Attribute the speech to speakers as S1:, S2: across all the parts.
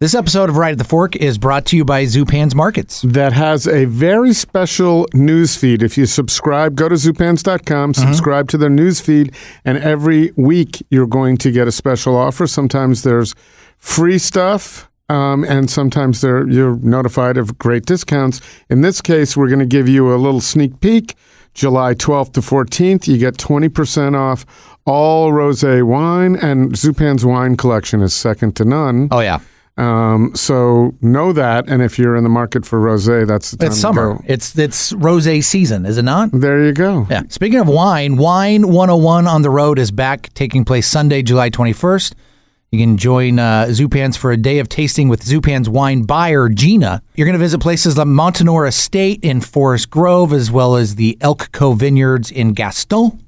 S1: This episode of Right at the Fork is brought to you by Zupan's Markets.
S2: that has a very special news feed. If you subscribe, go to zupans.com, subscribe to their news feed, and every week you're going to get a special offer. Sometimes there's free stuff. Um, and sometimes they're, you're notified of great discounts. In this case, we're going to give you a little sneak peek. July 12th to 14th, you get 20% off all rosé wine, and Zupan's wine collection is second to none.
S1: Oh yeah,
S2: Um, so know that, and if you're in the market for rosé, that's the time
S1: it's
S2: to
S1: summer.
S2: go.
S1: It's it's rosé season, is it not?
S2: There you go.
S1: Yeah. Speaking of wine, Wine 101 on the road is back, taking place Sunday, July 21st. You can join uh, Zupans for a day of tasting with Zupans wine buyer Gina. You're going to visit places like Montinore Estate in Forest Grove, as well as the Elk Cove Vineyards in Gaston.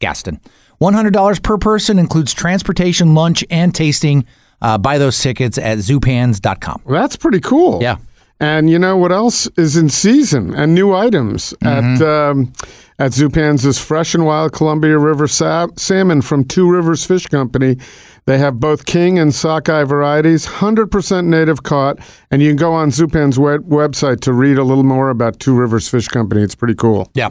S1: Gaston. $100 per person includes transportation, lunch, and tasting. Uh, buy those tickets at zupans.com.
S2: That's pretty cool.
S1: Yeah.
S2: And you know what else is in season and new items
S1: Mm-hmm.
S2: at um, at Zupan's is fresh and wild Columbia River sa- salmon from Two Rivers Fish Company. They have both king and sockeye varieties, 100% native caught, and you can go on Zupan's web- website to read a little more about Two Rivers Fish Company. It's pretty cool.
S1: Yeah.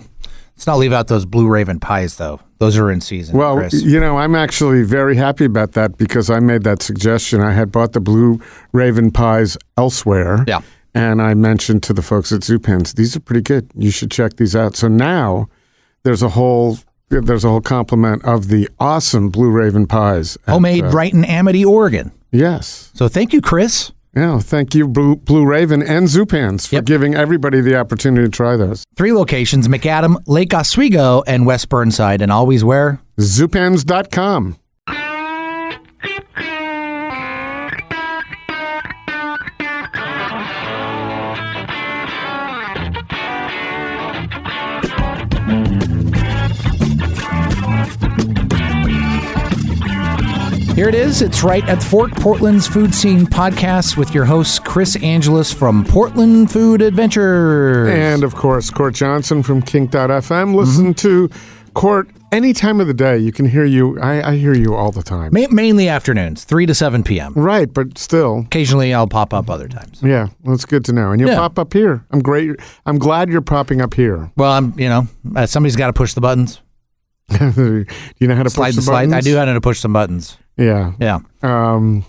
S1: Let's not leave out those Blue Raven pies, though. Those are in season.
S2: Well,
S1: Chris.
S2: you know, I'm actually very happy about that because I made that suggestion. I had bought the Blue Raven pies elsewhere.
S1: Yeah.
S2: And I mentioned to the folks at Zupans, these are pretty good. You should check these out. So now there's a whole there's a whole complement of the awesome Blue Raven pies. at,
S1: Homemade
S2: uh,
S1: right in Amity, Oregon.
S2: Yes.
S1: So thank you, Chris.
S2: Yeah. Thank you, Blue, Blue Raven and Zupans, for
S1: Yep.
S2: giving everybody the opportunity to try those.
S1: Three locations Macadam, Lake Oswego, and West Burnside. And always where?
S2: Zupans.com.
S1: Here it is. It's right at the Fork, Portland's food scene podcast with your host, Chris Angelus from Portland Food Adventures.
S2: And of course, Court Johnson from Kink.fm. Listen to Court any time of the day. You can hear you. I, I hear you all the time.
S1: Ma- mainly afternoons, 3 to 7 p.m.
S2: Right, but still.
S1: Occasionally I'll pop up other times.
S2: Yeah, well, it's good to know. And you'll
S1: Yeah.
S2: pop up here. I'm great. I'm glad you're popping up here.
S1: Well, I'm, you know, uh, somebody's got to push the buttons.
S2: Do you know how to
S1: Slide
S2: push
S1: the
S2: the
S1: slide. I do know how to push some buttons.
S2: Yeah.
S1: Yeah.
S2: Um,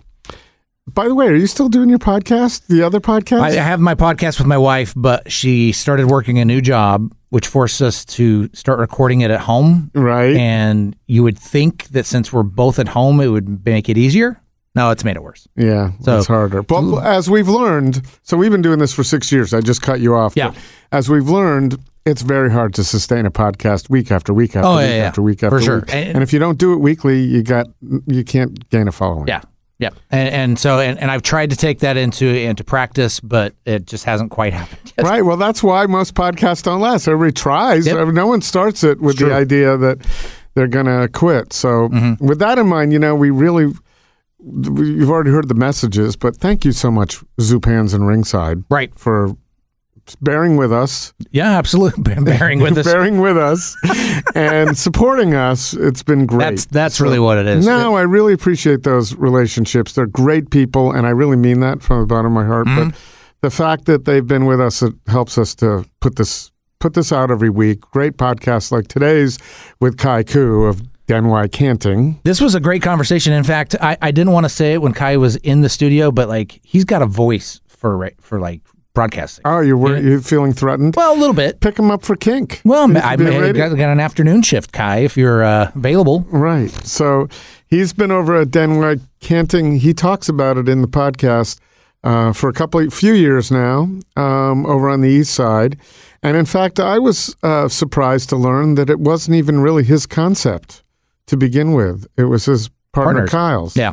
S2: by the way, are you still doing your podcast? The other podcast?
S1: I have my podcast with my wife, but she started working a new job, which forced us to start recording it at home.
S2: right.
S1: And you would think that since we're both at home, it would make it easier. No, it's made it worse.
S2: yeah,
S1: So-
S2: it's harder. But as we've learned, so we've been doing this for six years. I just cut you off.
S1: Yeah.
S2: As we've learned, it's very hard to sustain a podcast week after week after
S1: Oh,
S2: week
S1: yeah, yeah.
S2: after week
S1: For
S2: after
S1: sure.
S2: week.
S1: And-
S2: And, if you don't do it weekly, you got you can't gain a following.
S1: Yeah. Yeah. And, and so, and, and I've tried to take that into into practice, but it just hasn't quite happened yet.
S2: Right. Well, that's why most podcasts don't last. Everybody tries.
S1: Yep.
S2: No one starts it with the idea that they're going to quit. So,
S1: Mm-hmm.
S2: with that in mind, you know, we really, you've already heard the messages, but thank you so much, Zupans and Ringside,
S1: Right.
S2: for bearing with us,
S1: Yeah, absolutely. Bearing with us.
S2: bearing with us, and supporting us. It's been great.
S1: That's that's really what it is.
S2: No, I really appreciate those relationships. They're great people, and I really mean that from the bottom of my heart.
S1: Mm-hmm.
S2: But the fact that they've been with us it helps us to put this put this out every week. Great podcasts like today's with Kai Koo of Danwei Canting.
S1: This was a great conversation. In fact, I, I didn't want to say it when Kai was in the studio, but like he's got a voice for for like broadcasting.
S2: Oh, you were you feeling threatened?
S1: Well, a little bit.
S2: Pick him up for kink.
S1: Well,
S2: He
S1: I,
S2: could be a
S1: I
S2: radio-
S1: got, got an afternoon shift, Kai, if you're uh, available.
S2: Right. So he's been over at Danwei Canting. He talks about it in the podcast uh, for a couple of few years now um, over on the east side. And in fact, I was uh, surprised to learn that it wasn't even really his concept to begin with. It was his partner
S1: Partners.
S2: Kyle's.
S1: Yeah.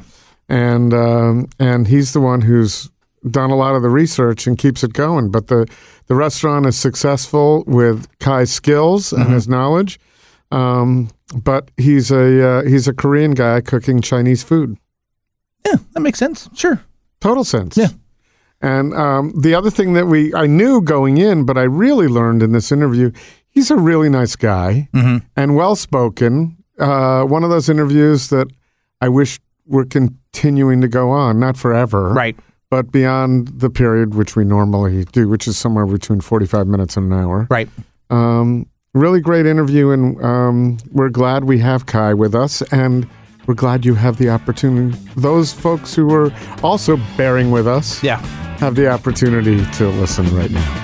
S2: And um, and he's the one who's done a lot of the research and keeps it going. But the the restaurant is successful with Kai's skills and his knowledge. Um, but he's a uh, he's a Korean guy cooking Chinese food.
S1: Yeah, that makes sense. Sure.
S2: Total sense.
S1: Yeah.
S2: And um, the other thing that we I knew going in, but I really learned in this interview, he's a really nice guy
S1: Mm-hmm.
S2: and well spoken. Uh, one of those interviews that I wish were continuing to go on, not forever,
S1: Right.
S2: But beyond the period which we normally do, which is somewhere between 45 minutes and an hour.
S1: Right.
S2: Um, really great interview, and um, we're glad we have Kai with us, and we're glad you have the opportunity. Those folks who are also bearing with us
S1: Yeah.
S2: have the opportunity to listen right now.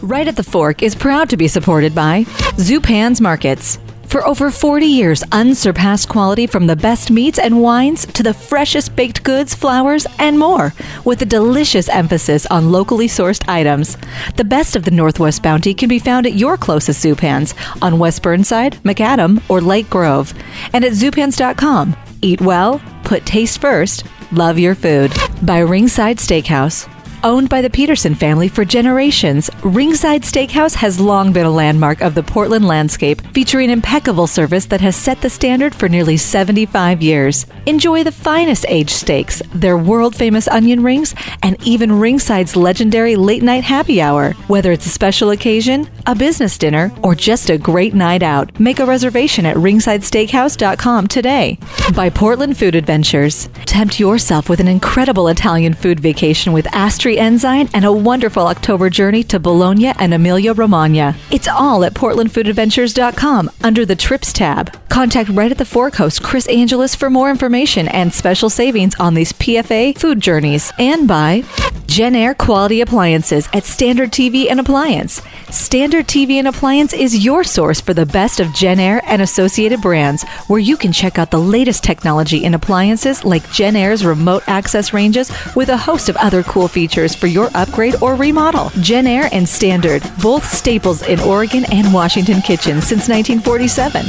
S3: Right at the Fork is proud to be supported by Zupan's Markets. For over 40 years, unsurpassed quality from the best meats and wines to the freshest baked goods, flowers, and more, with a delicious emphasis on locally sourced items. The best of the Northwest Bounty can be found at your closest Zupans on West Burnside, Macadam, or Lake Grove, and at zupans.com. Eat well, put taste first, love your food. By Ringside Steakhouse. Owned by the Peterson family for generations, Ringside Steakhouse has long been a landmark of the Portland landscape, featuring impeccable service that has set the standard for nearly 75 years. Enjoy the finest aged steaks, their world famous onion rings, and even Ringside's legendary late night happy hour. Whether it's a special occasion, a business dinner, or just a great night out, make a reservation at ringsidesteakhouse.com today. By Portland Food Adventures. Tempt yourself with an incredible Italian food vacation with Enzyme and a wonderful October journey to Bologna and Emilia Romagna. It's all at portlandfoodadventures.com under the Trips tab. Contact right at the Fork host Chris Angelus for more information and special savings on these PFA food journeys. And by Jenn-Air Quality Appliances at Standard TV and Appliance. Standard TV and Appliance is your source for the best of Jenn-Air and associated brands, where you can check out the latest technology in appliances like Jenn-Air's remote access ranges with a host of other cool features for your upgrade or remodel. Jenn-Air and Standard, both staples in Oregon and Washington kitchens since 1947.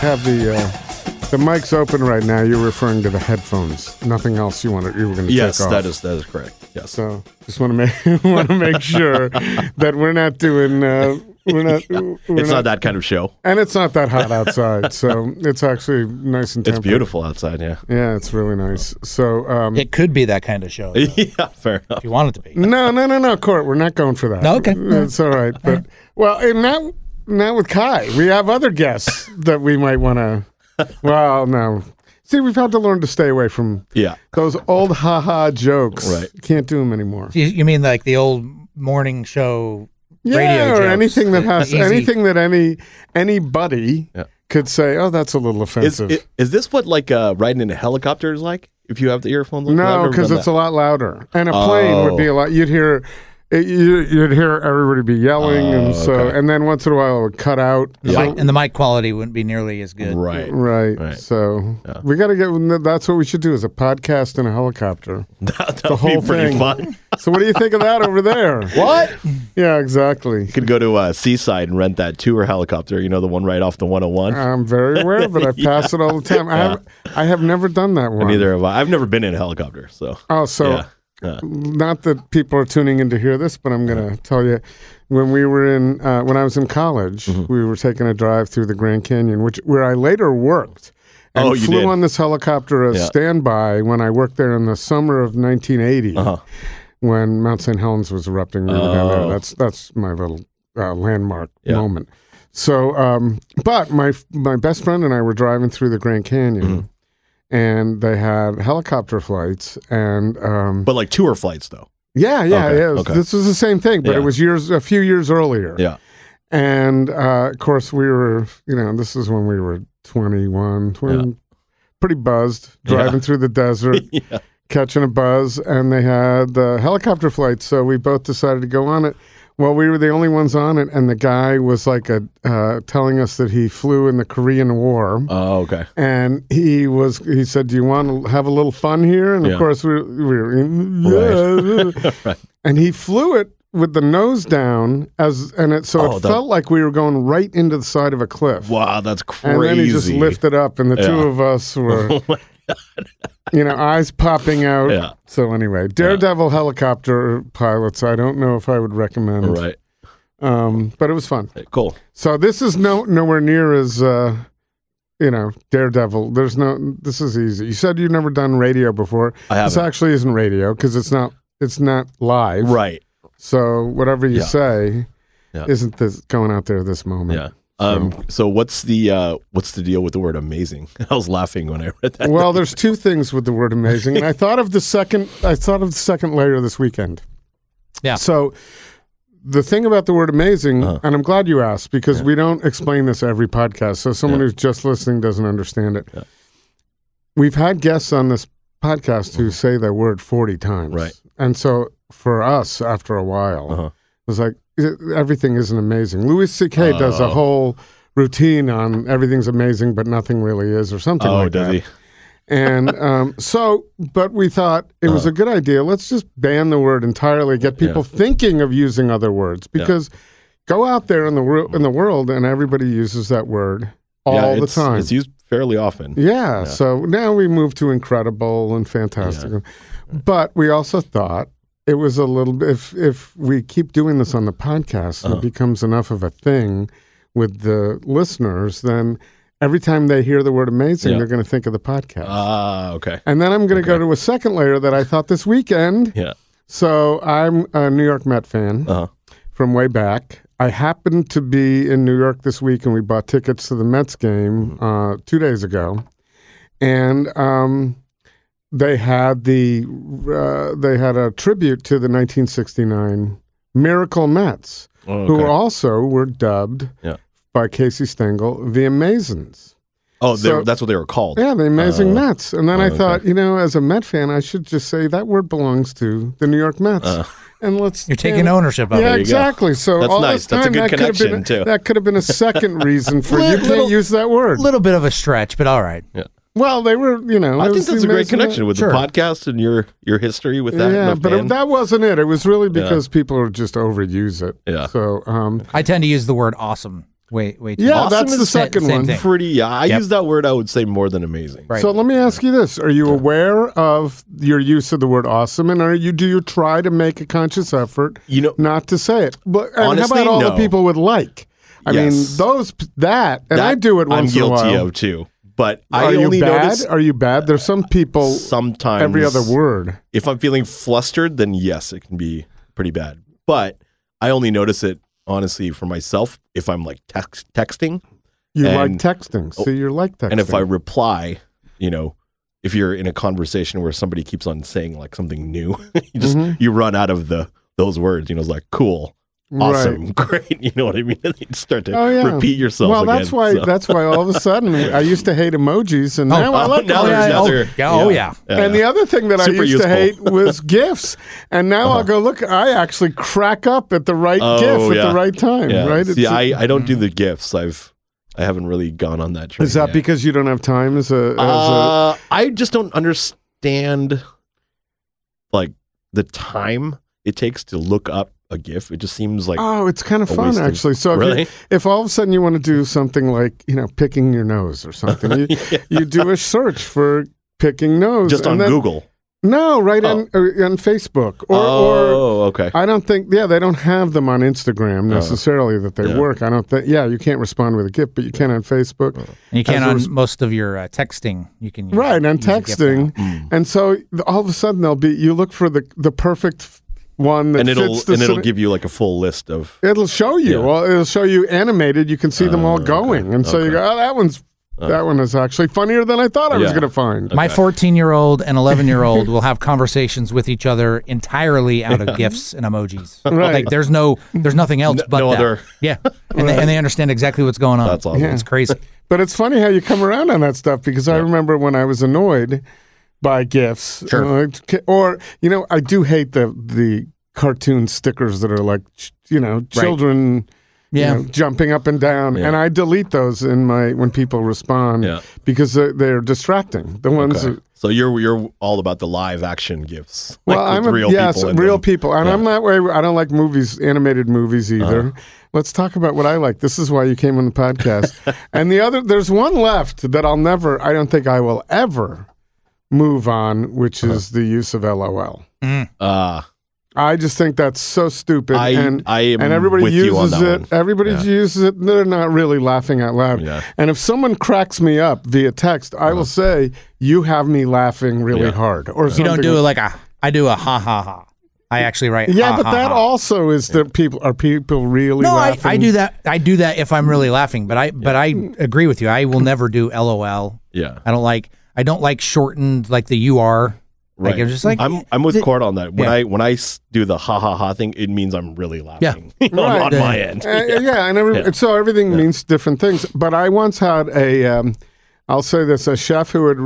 S2: Have the uh, the mic's open right now. You're referring to the headphones. Nothing else you want to you were going to
S4: Yes,
S2: take off.
S4: Yes, that is that is correct. Yes.
S2: So just want to make want to make sure that we're not doing uh, we're not we're
S4: it's not that kind of show.
S2: and it's not that hot outside. so it's actually nice and
S4: It's beautiful outside. Yeah.
S2: Yeah, it's really nice. So um,
S1: It could be that kind of show if
S4: yeah. Fair enough.
S1: If you want it to be.
S2: no, no, no, no, Court. We're not going for that.
S1: No, okay.
S2: it's all right. But well, and now now with Kai, we have other guests that we might want to. Well, no. See, we've had to learn to stay away from
S4: Yeah.
S2: those old ha-ha jokes.
S4: Right.
S2: Can't do them anymore.
S1: You, you mean like the old morning show
S2: Yeah,
S1: radio
S2: or
S1: jokes?
S2: anything that has
S1: Easy.
S2: anything that any anybody
S4: Yeah.
S2: could say. Oh, that's a little
S4: Is,
S2: offensive.
S4: i- is this what like uh, riding in a helicopter is like? If you have the earphones, on? I've
S2: no,
S4: never
S2: because
S4: done
S2: it's
S4: that.
S2: a lot louder, and a plane would be a
S4: Oh.
S2: lot. You'd hear. It- you- You'd hear everybody be yelling, and
S4: Oh,
S2: so,
S4: okay.
S2: and then once in a while it would cut out.
S1: The
S2: So-
S1: and the mic quality wouldn't be nearly as good.
S4: right.
S2: Right.
S4: Right.
S2: So
S4: Yeah.
S2: we got to get. That's what we should do: is a podcast in a helicopter.
S4: That, that
S2: The whole
S4: be pretty
S2: thing.
S4: fun.
S2: So what do you think of that over there?
S4: What?
S2: Yeah, exactly.
S4: You could go to uh, Seaside and rent that tour helicopter. You know the one right off the 101.
S2: I'm very aware of it. I pass it all the time. I have. I have never done that one.
S4: Neither have I. I've never been in a helicopter, so
S2: Oh, so
S4: Yeah.
S2: not that people are tuning in to hear this, but I'm going to tell you. When we were in, uh, when I was in college,
S4: Mm-hmm.
S2: we were taking a drive through the Grand Canyon, which where I later worked, and
S4: Oh, you
S2: flew
S4: did?
S2: on this helicopter as
S4: Yeah.
S2: standby when I worked there in the summer of 1980,
S4: Uh-huh.
S2: when Mount St. Helens was erupting. We down there.
S4: Oh.
S2: That's that's my little uh, landmark
S4: Yeah.
S2: moment. So, um, but my my best friend and I were driving through the Grand Canyon.
S4: Mm-hmm.
S2: And they had helicopter flights, and um,
S4: But like tour flights though.
S2: yeah, yeah,
S4: Okay,
S2: yeah. it was-
S4: okay.
S2: This was the same thing, but
S4: Yeah.
S2: it was years, a few years earlier.
S4: Yeah.
S2: And uh, of course, we were, you know, this is when we were 21, 20, pretty buzzed,
S4: Yeah.
S2: driving through the desert,
S4: yeah.
S2: catching a buzz, and they had the helicopter flight. So we both decided to go on it. Well, we were the only ones on it, and the guy was like a uh, telling us that he flew in the Korean War.
S4: Oh, okay.
S2: And he was, he said, Do you want to have a little fun here? And
S4: Yeah.
S2: of course, we were, we were yeah.
S4: Right.
S2: And he flew it with the nose down, as and it so
S4: Oh,
S2: it
S4: the-
S2: felt like we were going right into the side of a cliff.
S4: Wow, that's crazy.
S2: And then he just lifted up, and the two of us were, you know, eyes popping out.
S4: Yeah.
S2: So anyway, Daredevil helicopter pilots. I don't know if I would recommend,
S4: Right.
S2: um, but it was fun.
S4: Cool.
S2: So this is no nowhere near as uh, you know Daredevil. There's no. This is easy. You said you've never done radio before.
S4: I
S2: This
S4: haven't.
S2: actually isn't radio because it's not. It's not live.
S4: Right.
S2: So whatever you
S4: Yeah.
S2: say
S4: Yeah.
S2: isn't this going out there this moment.
S4: Yeah. Um, so what's the uh, what's the deal with the word amazing? I was laughing when I read that.
S2: Well, there's two things with the word amazing, and I thought of the second. I thought of the second layer this weekend.
S1: Yeah.
S2: So the thing about the word amazing,
S4: Uh-huh.
S2: and I'm glad you asked because we don't explain this every podcast, so someone
S4: Yeah.
S2: who's just listening doesn't understand it. We've had guests on this podcast who say that word 40 times,
S4: Right.
S2: And so for us, after a while,
S4: Uh-huh.
S2: It was like "I- everything isn't amazing. Louis C.K. does a
S4: Oh.
S2: whole routine on everything's amazing, but nothing really is, or something
S4: oh,
S2: like
S4: does
S2: that.
S4: he?
S2: And um, so, but we thought it was a good idea. Let's just ban the word entirely. Get people thinking of using other words because go out there in the wor- in the world and everybody uses that word all
S4: yeah,
S2: the time.
S4: It's used fairly often.
S2: yeah, So now we move to incredible and fantastic, but we also thought it was a little bit. If if we keep doing this on the podcast and
S4: Uh-huh.
S2: it becomes enough of a thing with the listeners, then. Every time they hear the word amazing,
S4: Yeah.
S2: they're going to think of the podcast.
S4: Ah, okay.
S2: And then I'm going to go to a second layer that I thought this weekend.
S4: Yeah.
S2: So I'm a New York Met fan
S4: Uh-huh.
S2: from way back. I happened to be in New York this week, and we bought tickets to the Mets game uh, two days ago, and um, they had the uh, they had a tribute to the 1969 Miracle Mets,
S4: Oh,
S2: who also were dubbed
S4: Yeah.
S2: by Casey Stengel the Amazin's.
S4: Oh,
S2: so-
S4: that's what they were called.
S2: Yeah, the amazing
S4: Uh,
S2: Mets. And then I
S4: okay.
S2: thought, you know, as a Met fan, I should just say that word belongs to the New York Mets.
S4: Uh.
S2: and let's
S1: You're taking
S2: yeah,
S1: ownership of
S2: Yeah,
S1: it.
S4: you go.
S2: exactly. So
S4: That's
S2: all
S4: nice.
S2: this
S4: That's a
S2: time,
S4: good
S2: that could have been
S4: connection, too.
S2: that could have been a second reason for you
S1: Little-
S2: can't use that word.
S1: A little bit of a stretch, but all right.
S2: Well, they were, you know.
S4: I think
S2: was
S4: that's a great connection with
S1: Sure.
S4: the podcast and your your history with that.
S2: Yeah,
S4: the
S2: but
S4: fan.
S2: it, that wasn't it. It was really because people are just overuse it.
S4: Yeah.
S2: So, um,
S1: I tend to use the word awesome. Wait, wait.
S2: yeah,
S4: Awesome
S2: that's the second one.
S1: thing.
S4: pretty. Yeah, I
S1: Yep.
S4: use that word. I would say more than amazing.
S1: Right.
S2: So let me ask you this: Are you aware of your use of the word "awesome"? And are you do you try to make a conscious effort
S4: You know,
S2: not to say it? But and
S4: Honestly,
S2: how about all the
S4: no.
S2: people with like? I mean, those that, and I do it
S4: I'm
S2: once in a
S4: guilty
S2: while.
S4: of too. But
S2: Are
S4: I
S2: you
S4: only
S2: bad?
S4: notice
S2: Are you bad? There's some people
S4: sometimes
S2: every other word.
S4: If I'm feeling flustered, then yes, it can be pretty bad. But I only notice it honestly for myself if I'm like text, texting
S2: You like texting. so you're like texting.
S4: and if I reply, you know, if you're in a conversation where somebody keeps on saying like something new, you just
S2: Mm-hmm.
S4: you run out of the those words. You know, it's like cool, awesome, great. You know what I mean? You start to
S2: Oh, yeah.
S4: repeat yourself.
S2: Well,
S4: again,
S2: that's why.
S4: so.
S2: That's why all of a sudden I used to hate emojis, and now I
S4: Oh,
S2: like
S4: now
S2: emojis.
S4: there's
S1: yeah, oh,
S4: another-
S1: yeah, oh, yeah.
S2: And the other thing that
S4: Super
S2: I used to hate was gifts, and now I'll go look. I actually crack up at the right
S4: Oh,
S2: gif at
S4: yeah.
S2: the right time.
S4: yeah.
S2: Right?
S4: See,
S2: It's-
S4: I, I don't do the gifts. I've I haven't really gone on that train.
S2: is that
S4: yet.
S2: because you don't have time as a? As
S4: Uh, I just don't understand like the time it takes to look up a GIF. It just seems like
S2: Oh, it's kind of fun
S4: waste
S2: actually. So if,
S4: Really?
S2: you, if all of a sudden you want to do something like you know picking your nose or something, you, you do a search for picking nose
S4: just on
S2: then-
S4: Google.
S2: No, right
S4: Oh.
S2: on on Facebook or, or
S4: oh, okay.
S2: I don't think. Yeah, they don't have them on Instagram necessarily that they
S4: Uh, yeah.
S2: work. I don't think. Yeah, you can't respond with a GIF, but you can on Facebook.
S1: And you can on
S2: res-
S1: most of your uh, texting. You can use,
S2: Right, on
S1: use
S2: texting,
S1: now.
S2: and so all of a sudden they'll be you look for the the perfect f- one that
S4: and it'll
S2: fits the
S4: and it'll
S2: scena-
S4: give you like a full list of
S2: It'll show you.
S4: Yeah.
S2: Well, it'll show you animated. You can see them all oh,
S4: okay.
S2: going, and so you go, "Oh, that one's oh. that one is actually funnier than I thought I was going to find."
S1: My 14 year old and 11 year old will have conversations with each other entirely out of gifs and emojis.
S2: Right.
S1: Like there's no, there's nothing else but
S4: no
S1: that.
S4: other-
S1: Yeah, and, they, and they understand exactly what's going on.
S4: That's awesome.
S1: It's crazy.
S2: But it's funny how you come around on that stuff because I remember when I was annoyed by gifts,
S1: Sure.
S2: uh, or you know, I do hate the the cartoon stickers that are like you know children. you
S1: Yeah.
S2: know, jumping up and down, and I delete those in my when people respond
S4: Yeah.
S2: because they're, they're distracting. The ones,
S4: Okay.
S2: that,
S4: So you're you're all about the live action gifts.
S2: well,
S4: like
S2: I'm a,
S4: real
S2: yes,
S4: people
S2: real
S4: them.
S2: people, and
S4: Yeah.
S2: I'm that way. I don't like movies, animated movies either.
S4: Uh-huh.
S2: Let's talk about what I like. This is why you came on the podcast. and the other, there's one left that I'll never. I don't think I will ever move on, which
S4: Uh-huh.
S2: is the use of LOL.
S4: Ah,
S2: I just think that's so stupid.
S4: I-
S2: and
S4: I am
S2: and everybody
S4: with you on
S2: uses
S4: that
S2: it.
S4: one.
S2: Everybody
S4: Yeah.
S2: uses it. They're not really laughing out loud.
S4: Yeah.
S2: And if someone cracks me up via text, I will say, "You have me laughing really
S4: Uh-huh. Yeah.
S2: hard," or
S1: You don't do it like a, I do a ha ha ha. I actually write.
S2: Yeah,
S1: ha,
S2: but
S1: ha,
S2: that
S1: ha.
S2: also is that people are people really
S1: No, I,
S2: laughing.
S1: I do that. I do that if I'm really laughing. But I but I agree with you. I will never do LOL.
S4: Yeah.
S1: I don't like. I don't like shortened like the UR. Like
S4: Right.
S1: I'm just like
S4: I'm I'm with
S1: the-
S4: Court on that. When
S1: Yeah.
S4: I when I s- do the ha ha ha thing, it means I'm really laughing. You know,
S2: Right.
S4: on my end.
S2: Uh, yeah. and, every,
S4: Yeah.
S2: so everything means different things. But I once had a, um, I'll say this, a chef who would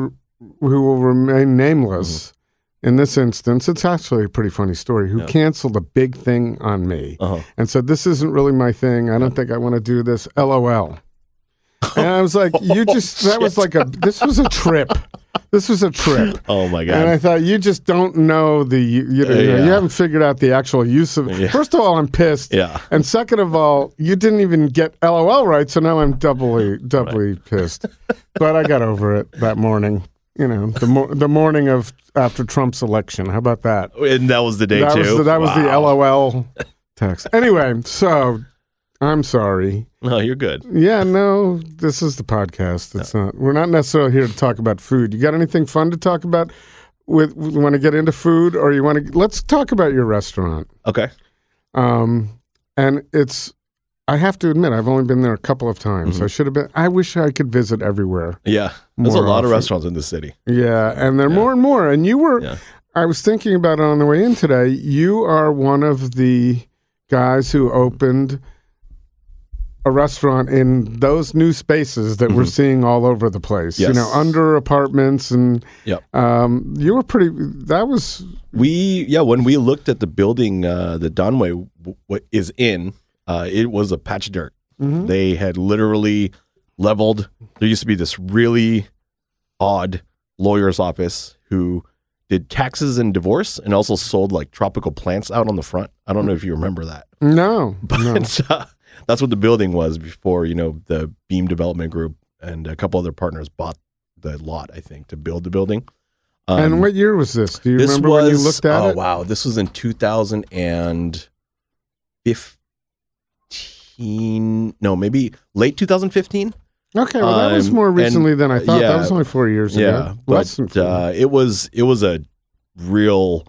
S2: who will remain nameless.
S4: Mm-hmm.
S2: In this instance, it's actually a pretty funny story. Who canceled a big thing on me
S4: Uh-huh.
S2: and said, "This isn't really my thing. I don't think I want to do this." LOL. And I was like, "You oh, just that was like a this was a trip. This was a trip."
S4: Oh my god!
S2: And I thought you just don't know the you, you, know,
S4: yeah.
S2: you haven't figured out the actual use of.
S4: Yeah.
S2: First of all, I'm pissed.
S4: Yeah.
S2: And second of all, you didn't even get LOL right, so now I'm doubly doubly pissed. But I got over it that morning. You know, the mor- the morning of after Trump's election. How about that?
S4: And that was the day
S2: that
S4: too.
S2: was the, that was the LOL text. Anyway, so I'm sorry.
S4: No, you're good.
S2: Yeah, no, this is the podcast. It's not. We're not necessarily here to talk about food. You got anything fun to talk about? With want to get into food, or you want to? Let's talk about your restaurant.
S4: Okay.
S2: Um, and it's. I have to admit, I've only been there a couple of times.
S4: Mm-hmm.
S2: I should have been. I wish I could visit everywhere.
S4: Yeah. There's a lot of restaurants in the city.
S2: Yeah, and there are more and more. And you were.
S4: Yeah.
S2: I was thinking about it on the way in today. You are one of the guys who opened a restaurant in those new spaces that we're seeing all over the place. You
S4: Mm-hmm.
S2: Know, under apartments and
S4: Yep.
S2: um, you were pretty. That was
S4: We yeah, when we looked at the building uh that Danwei w- w- is in, uh it was a patch of dirt.
S2: Mm-hmm.
S4: They had literally leveled. There used to be this really odd lawyer's office who did taxes and divorce and also sold like tropical plants out on the front. I don't know if you remember that.
S2: no,
S4: But
S2: no.
S4: uh, that's what the building was before, you know, the Beam Development Group and a couple other partners bought the lot, I think, to build the building. Um,
S2: and what year was this? Do you
S4: this
S2: remember
S4: was,
S2: when you looked at
S4: oh,
S2: it?
S4: wow. This was in 2015. No, maybe late 2015.
S2: Okay, well, that was
S4: Um,
S2: more
S4: and-
S2: recently than I thought.
S4: yeah.
S2: that was only four years
S4: Yeah,
S2: ago. Less than
S4: but
S2: four.
S4: uh, it was it was a real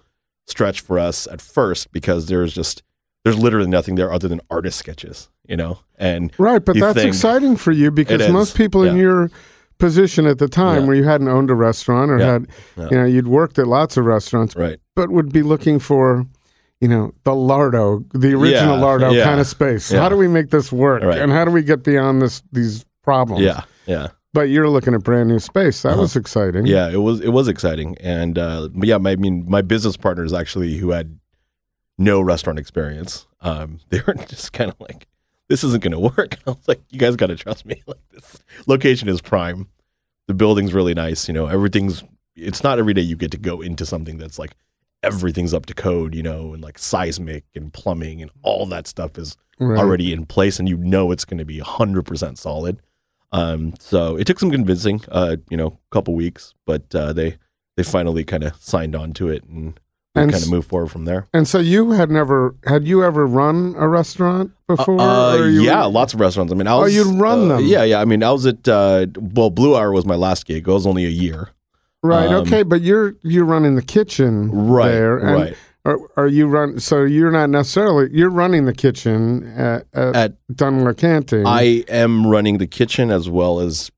S4: stretch for us at first because there's just there's literally nothing there other than artist sketches, you know. And
S2: Right, but that's
S4: think-
S2: exciting for you because most people in your position at the time
S4: Yeah.
S2: where you hadn't owned a restaurant or
S4: Yeah,
S2: had
S4: yeah.
S2: you know you'd worked at lots of restaurants
S4: right,
S2: but would be looking for you know the lardo the original
S4: Yeah,
S2: lardo
S4: yeah,
S2: kind of space
S4: yeah.
S2: how do we make this work
S4: Right.
S2: and how do we get beyond this these problems
S4: yeah, yeah.
S2: but you're looking at brand new space that
S4: Uh-huh.
S2: was exciting
S4: Yeah, it was it was exciting, and uh, yeah, my, I mean, my business partners actually who had no restaurant experience, um, they were just kind of like, "This isn't going to work." I was like, "You guys got to trust me. Like this location is prime. The building's really nice. You know, everything's. It's not every day you get to go into something that's like everything's up to code. You know, and like seismic and plumbing and all that stuff is
S2: Right.
S4: already in place, and you know it's going to be hundred percent solid. Um, so it took some convincing, uh, you know, a couple weeks, but uh, they they finally kind of signed on to it and
S2: And
S4: kind of move forward from there.
S2: and so you had never had you ever run a restaurant before
S4: Uh,
S2: you
S4: yeah, lots of restaurants. I mean, I
S2: Oh, you'd run
S4: uh,
S2: them.
S4: Yeah, yeah. I mean, I was at uh, well, Blue Hour was my last gig. It was only a year.
S2: right
S4: um,
S2: okay but you're you're running the kitchen
S4: Right,
S2: there and
S4: right.
S2: Are, are you run? So you're not necessarily you're running the kitchen at, at,
S4: At
S2: Danwei Canting.
S4: I am running the kitchen as well as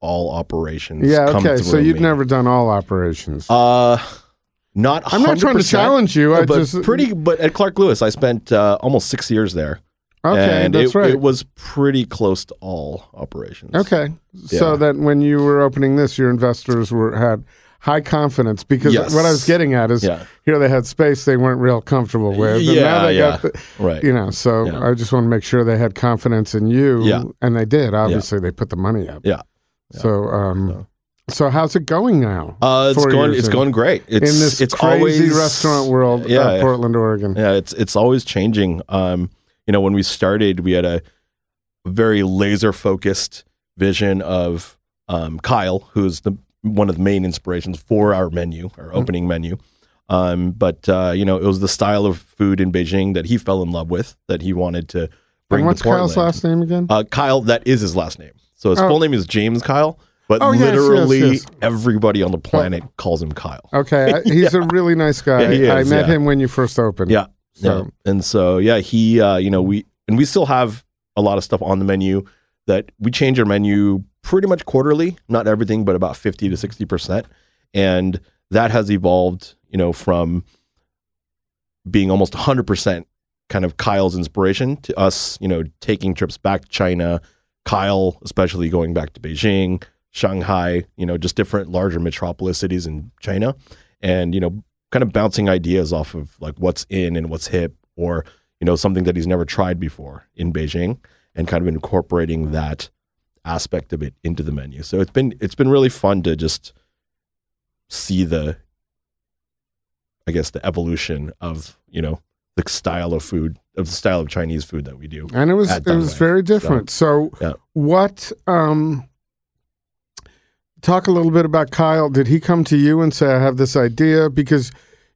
S4: all operations.
S2: yeah. Okay. So you've
S4: me.
S2: never done all operations.
S4: Uh, not.
S2: I'm not trying to challenge you. I
S4: but
S2: just
S4: pretty. But at Clark Lewis, I spent uh, almost six years there.
S2: okay.
S4: and
S2: that's
S4: it,
S2: right.
S4: it was pretty close to all operations.
S2: okay. So
S4: Yeah.
S2: that when you were opening this, your investors were had high confidence because
S4: Yes.
S2: what I was getting at is
S4: Yeah.
S2: here they had space they weren't real comfortable with.
S4: Yeah, yeah.
S2: got the,
S4: Right.
S2: you know. So
S4: Yeah.
S2: I just want to make sure they had confidence in you.
S4: Yeah.
S2: And they did. Obviously, they put the money up.
S4: Yeah.
S2: So um, so how's it going now?
S4: Uh, it's going. It's
S2: in.
S4: going great. It's
S2: in this
S4: it's
S2: crazy
S4: always,
S2: restaurant world
S4: Yeah,
S2: of. Portland, Oregon.
S4: Yeah, it's it's always changing. Um, you know, when we started, we had a very laser focused vision of um, Kyle, who's the one of the main inspirations for our menu,
S2: Mm-hmm.
S4: our opening menu. Um, but uh, you know, it was the style of food in Beijing that he fell in love with, that he wanted to bring
S2: And what's
S4: to Portland.
S2: Kyle's last name again?
S4: Uh, Kyle, that is his last name. So his
S2: Oh.
S4: full name is James Kyle, but
S2: Oh, yes, yes,
S4: literally
S2: yes.
S4: everybody on the planet calls him Kyle.
S2: Okay, I- he's a really nice guy.
S4: Yeah, he
S2: I met
S4: yeah.
S2: him when you first opened.
S4: Yeah.
S2: So-
S4: yeah. And so yeah, he uh, you know, we and we still have a lot of stuff on the menu that we change our menu pretty much quarterly, not everything, but about 50 to 60%. And that has evolved, you know, from being almost 100% kind of Kyle's inspiration to us, you know, taking trips back to China, Kyle especially going back to Beijing, Shanghai, you know, just different larger metropolis cities in China and you know, kind of bouncing ideas off of like what's in and what's hip or you know, something that he's never tried before in Beijing and kind of incorporating that aspect of it into the menu. So it's been it's been really fun to just see the I guess the evolution of, you know, the style of food of the style of Chinese food that we do.
S2: and it was it was very different. So,
S4: Yeah.
S2: what? Um, talk a little bit about Kyle. Did he come to you and say, "I have this idea"? Because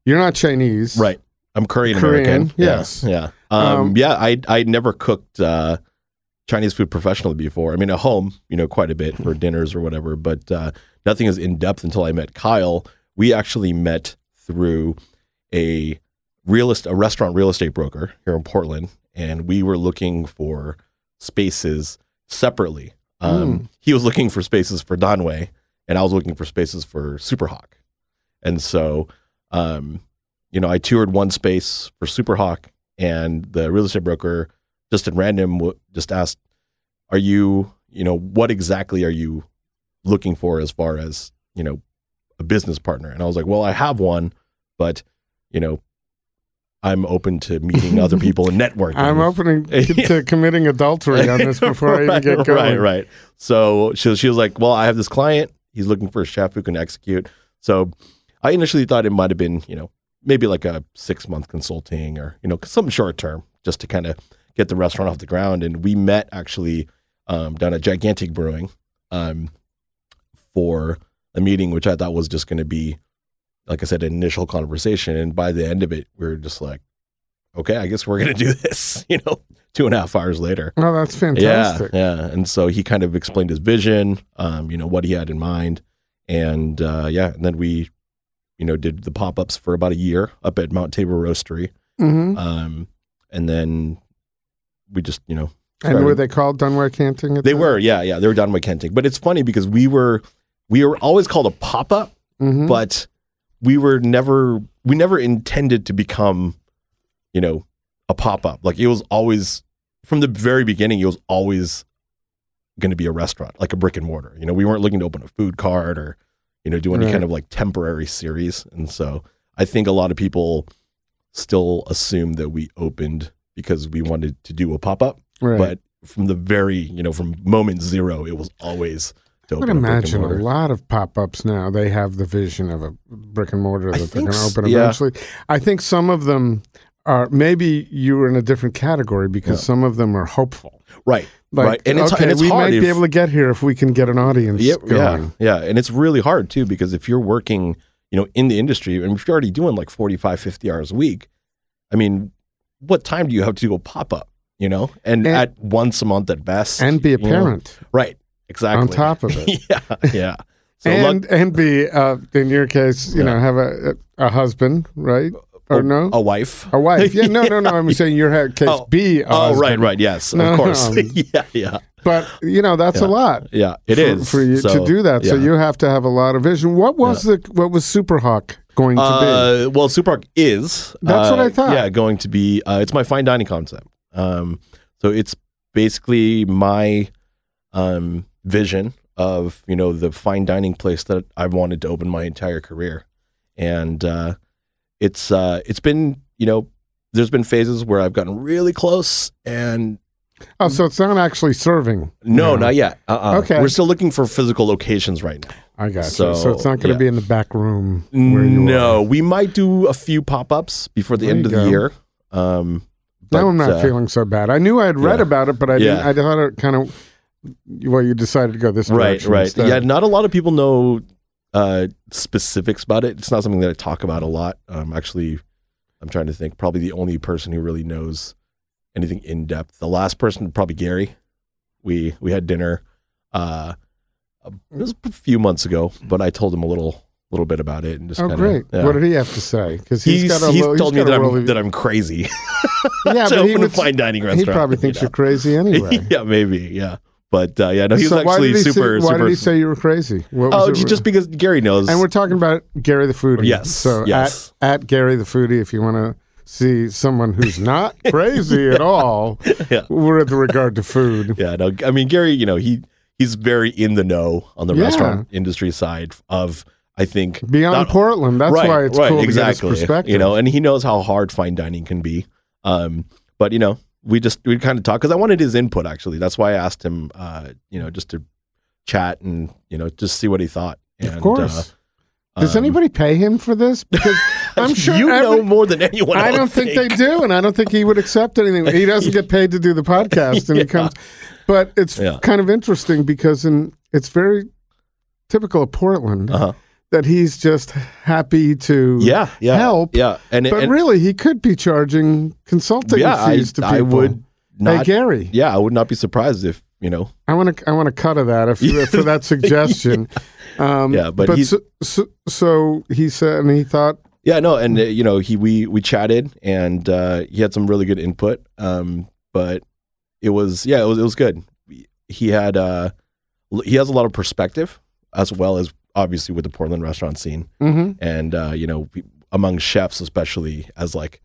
S2: you're not Chinese,
S4: Right. I'm Korean
S2: Korean,
S4: American.
S2: yes.
S4: Yeah. yeah. Um,
S2: Um,
S4: yeah, I I never cooked uh, Chinese food professionally before. I mean, at home, you know, quite a bit for dinners or whatever, but uh, nothing as in depth until I met Kyle. We actually met through a real est- a restaurant real estate broker here in Portland, and we were looking for spaces separately. Um, He was looking for spaces for Danwei, and I was looking for spaces for Superhawk. And so, um, you know, I toured one space for Superhawk, and the real estate broker just at random w- just asked, "Are you, you know, what exactly are you looking for as far as you know a business partner?" And I was like, "Well, I have one, but you know, I'm open to meeting other people and networking."
S2: I'm opening to committing adultery on this before I even get going.
S4: Right, right. So she, she was like, "Well, I have this client. He's looking for a chef who can execute." So I initially thought it might have been, you know, maybe like a six month consulting or you know something short term, just to kind of get the restaurant off the ground. And we met actually um, down at Gigantic Brewing um, for a meeting, which I thought was just going to be, like I said, initial conversation. And by the end of it, we are just like, "Okay, I guess we're going to do this." You know, two and a half hours later.
S2: Oh, that's fantastic.
S4: Yeah, yeah. And so he kind of explained his vision, um, you know, what he had in mind. And uh, yeah, and then we, you know, did the pop ups for about a year up at Mount Tabor Roastery.
S2: hmm
S4: Um, and then we just, you know,
S2: And were they called Danwei Canting? at
S4: they
S2: the-
S4: were, yeah, yeah, they were Danwei Canting. But it's funny because we were, we were always called a pop up,
S2: Mhm.
S4: but we were never, we never intended to become, you know, a pop up. Like it was always, from the very beginning, it was always going to be a restaurant, like a brick and mortar. You know, we weren't looking to open a food cart or, you know, do any
S2: Right.
S4: kind of like temporary series. And so I think a lot of people still assume that we opened because we wanted to do a pop up.
S2: Right.
S4: But from the very, you know, from moment zero, it was always
S2: I would
S4: open a
S2: imagine a lot of pop-ups now. They have the vision of a brick and mortar
S4: I
S2: that they're going to
S4: s-
S2: open
S4: yeah.
S2: eventually. I think some of them are maybe you are in a different category because
S4: Yeah.
S2: some of them are hopeful.
S4: Right.
S2: Like,
S4: right. And it's,
S2: okay,
S4: and it's
S2: we
S4: hard.
S2: might
S4: if-
S2: be able to get here if we can get an audience
S4: yeah, yeah,
S2: going.
S4: yeah. And it's really hard too, because if you're working, you know, in the industry and if you're already doing like 45, 50 hours a week, I mean, what time do you have to do a pop up, you know? And,
S2: And-
S4: at once a month at best.
S2: And be a
S4: you know?
S2: parent
S4: Right. Exactly.
S2: on top of it.
S4: yeah. Yeah. So
S2: and
S4: luck-
S2: and be uh, in your case, you
S4: Yeah.
S2: know, have a a husband, right? Or no?
S4: a wife.
S2: A wife. Yeah, no, no, no. I'm saying your case
S4: Oh.
S2: be
S4: Oh, right,
S2: husband.
S4: right. Yes,
S2: No,
S4: of course.
S2: no.
S4: yeah, yeah.
S2: But, you know, that's a lot.
S4: Yeah, it
S2: for,
S4: is
S2: for you
S4: So,
S2: to do that. So you have to have a lot of vision. What was the what was Superhawk going to be?
S4: Uh, well, Superhawk is.
S2: That's what
S4: uh,
S2: I thought.
S4: Yeah, going to be. Uh, it's my fine dining concept. Um, so it's basically my um, vision of you know the fine dining place that I've wanted to open my entire career, and uh, it's uh, it's been you know there's been phases where I've gotten really close and?
S2: Oh, so it's not actually serving.
S4: no,
S2: now.
S4: not yet. Uh-uh.
S2: Okay.
S4: we're still looking for physical locations right now.
S2: I got
S4: So,
S2: you. So it's not going to
S4: yeah.
S2: be in the back room
S4: no,
S2: are.
S4: we might do a few pop ups before the
S2: There
S4: end of the year. Um,
S2: Now I'm not
S4: uh,
S2: feeling so bad. I knew I had read
S4: yeah.
S2: about it, but I didn't. I thought it kind of. Well, you decided to go this
S4: right,
S2: direction.
S4: right.
S2: instead.
S4: Yeah, not a lot of people know uh, specifics about it. It's not something that I talk about a lot. Um, actually, I'm trying to think. Probably the only person who really knows anything in depth. The last person, probably Gary. We we had dinner uh, it was a few months ago, but I told him a little little bit about it and just
S2: Oh,
S4: kinda,
S2: great!
S4: yeah.
S2: What did he have to say? Because
S4: He's,
S2: he's got a
S4: he's told
S2: he's
S4: me that I'm, that I'm crazy.
S2: yeah,
S4: to
S2: but he
S4: open a fine dining restaurant he
S2: probably
S4: you
S2: thinks
S4: know?
S2: you're crazy anyway.
S4: yeah, maybe. Yeah, but uh, yeah, no, he was
S2: so
S4: actually
S2: he
S4: super.
S2: say, why
S4: super.
S2: did he say you were crazy? What was
S4: oh,
S2: it-
S4: just because Gary knows.
S2: And we're talking about Gary the Foodie.
S4: Yes,
S2: So
S4: yes.
S2: at at Gary the Foodie, if you want to see someone who's not crazy at all
S4: Yeah.
S2: with regard to food.
S4: Yeah, no, I mean Gary, you know, he he's very in the know on the
S2: Yeah.
S4: restaurant industry side of I think
S2: Beyond
S4: not-
S2: Portland, that's
S4: right,
S2: why it's
S4: right,
S2: cool
S4: exactly.
S2: to get his perspective.
S4: You know, and he knows how hard fine dining can be. Um, but you know, we just we kind of talk because I wanted his input actually. That's why I asked him, uh, you know, just to chat and you know just see what he thought. And,
S2: of course.
S4: uh,
S2: Does
S4: um,
S2: anybody pay him for this? Because I'm sure
S4: you know more than anyone.
S2: I don't think, they do, and I don't think he would accept anything. He doesn't get paid to do the podcast, and he comes. But it's
S4: Yeah.
S2: kind of interesting because in it's very typical of Portland
S4: Uh-huh.
S2: That he's just happy to
S4: Yeah, yeah,
S2: help.
S4: Yeah, and
S2: But
S4: and,
S2: really, he could be charging consulting
S4: yeah, I,
S2: fees to people.
S4: I would not.
S2: hey, Gary,
S4: yeah, I would not be surprised if you know.
S2: I want to I want to cut of that if, for that suggestion. Um,
S4: Yeah, but he's-
S2: so, so, so he said, and he thought,
S4: Yeah, no, and uh, you know, he we we chatted and uh, he had some really good input. Um, but it was yeah, it was it was good. He had uh, he has a lot of perspective as well as obviously with the Portland restaurant scene,
S2: mm-hmm.
S4: and uh, you know, we- among chefs, especially as like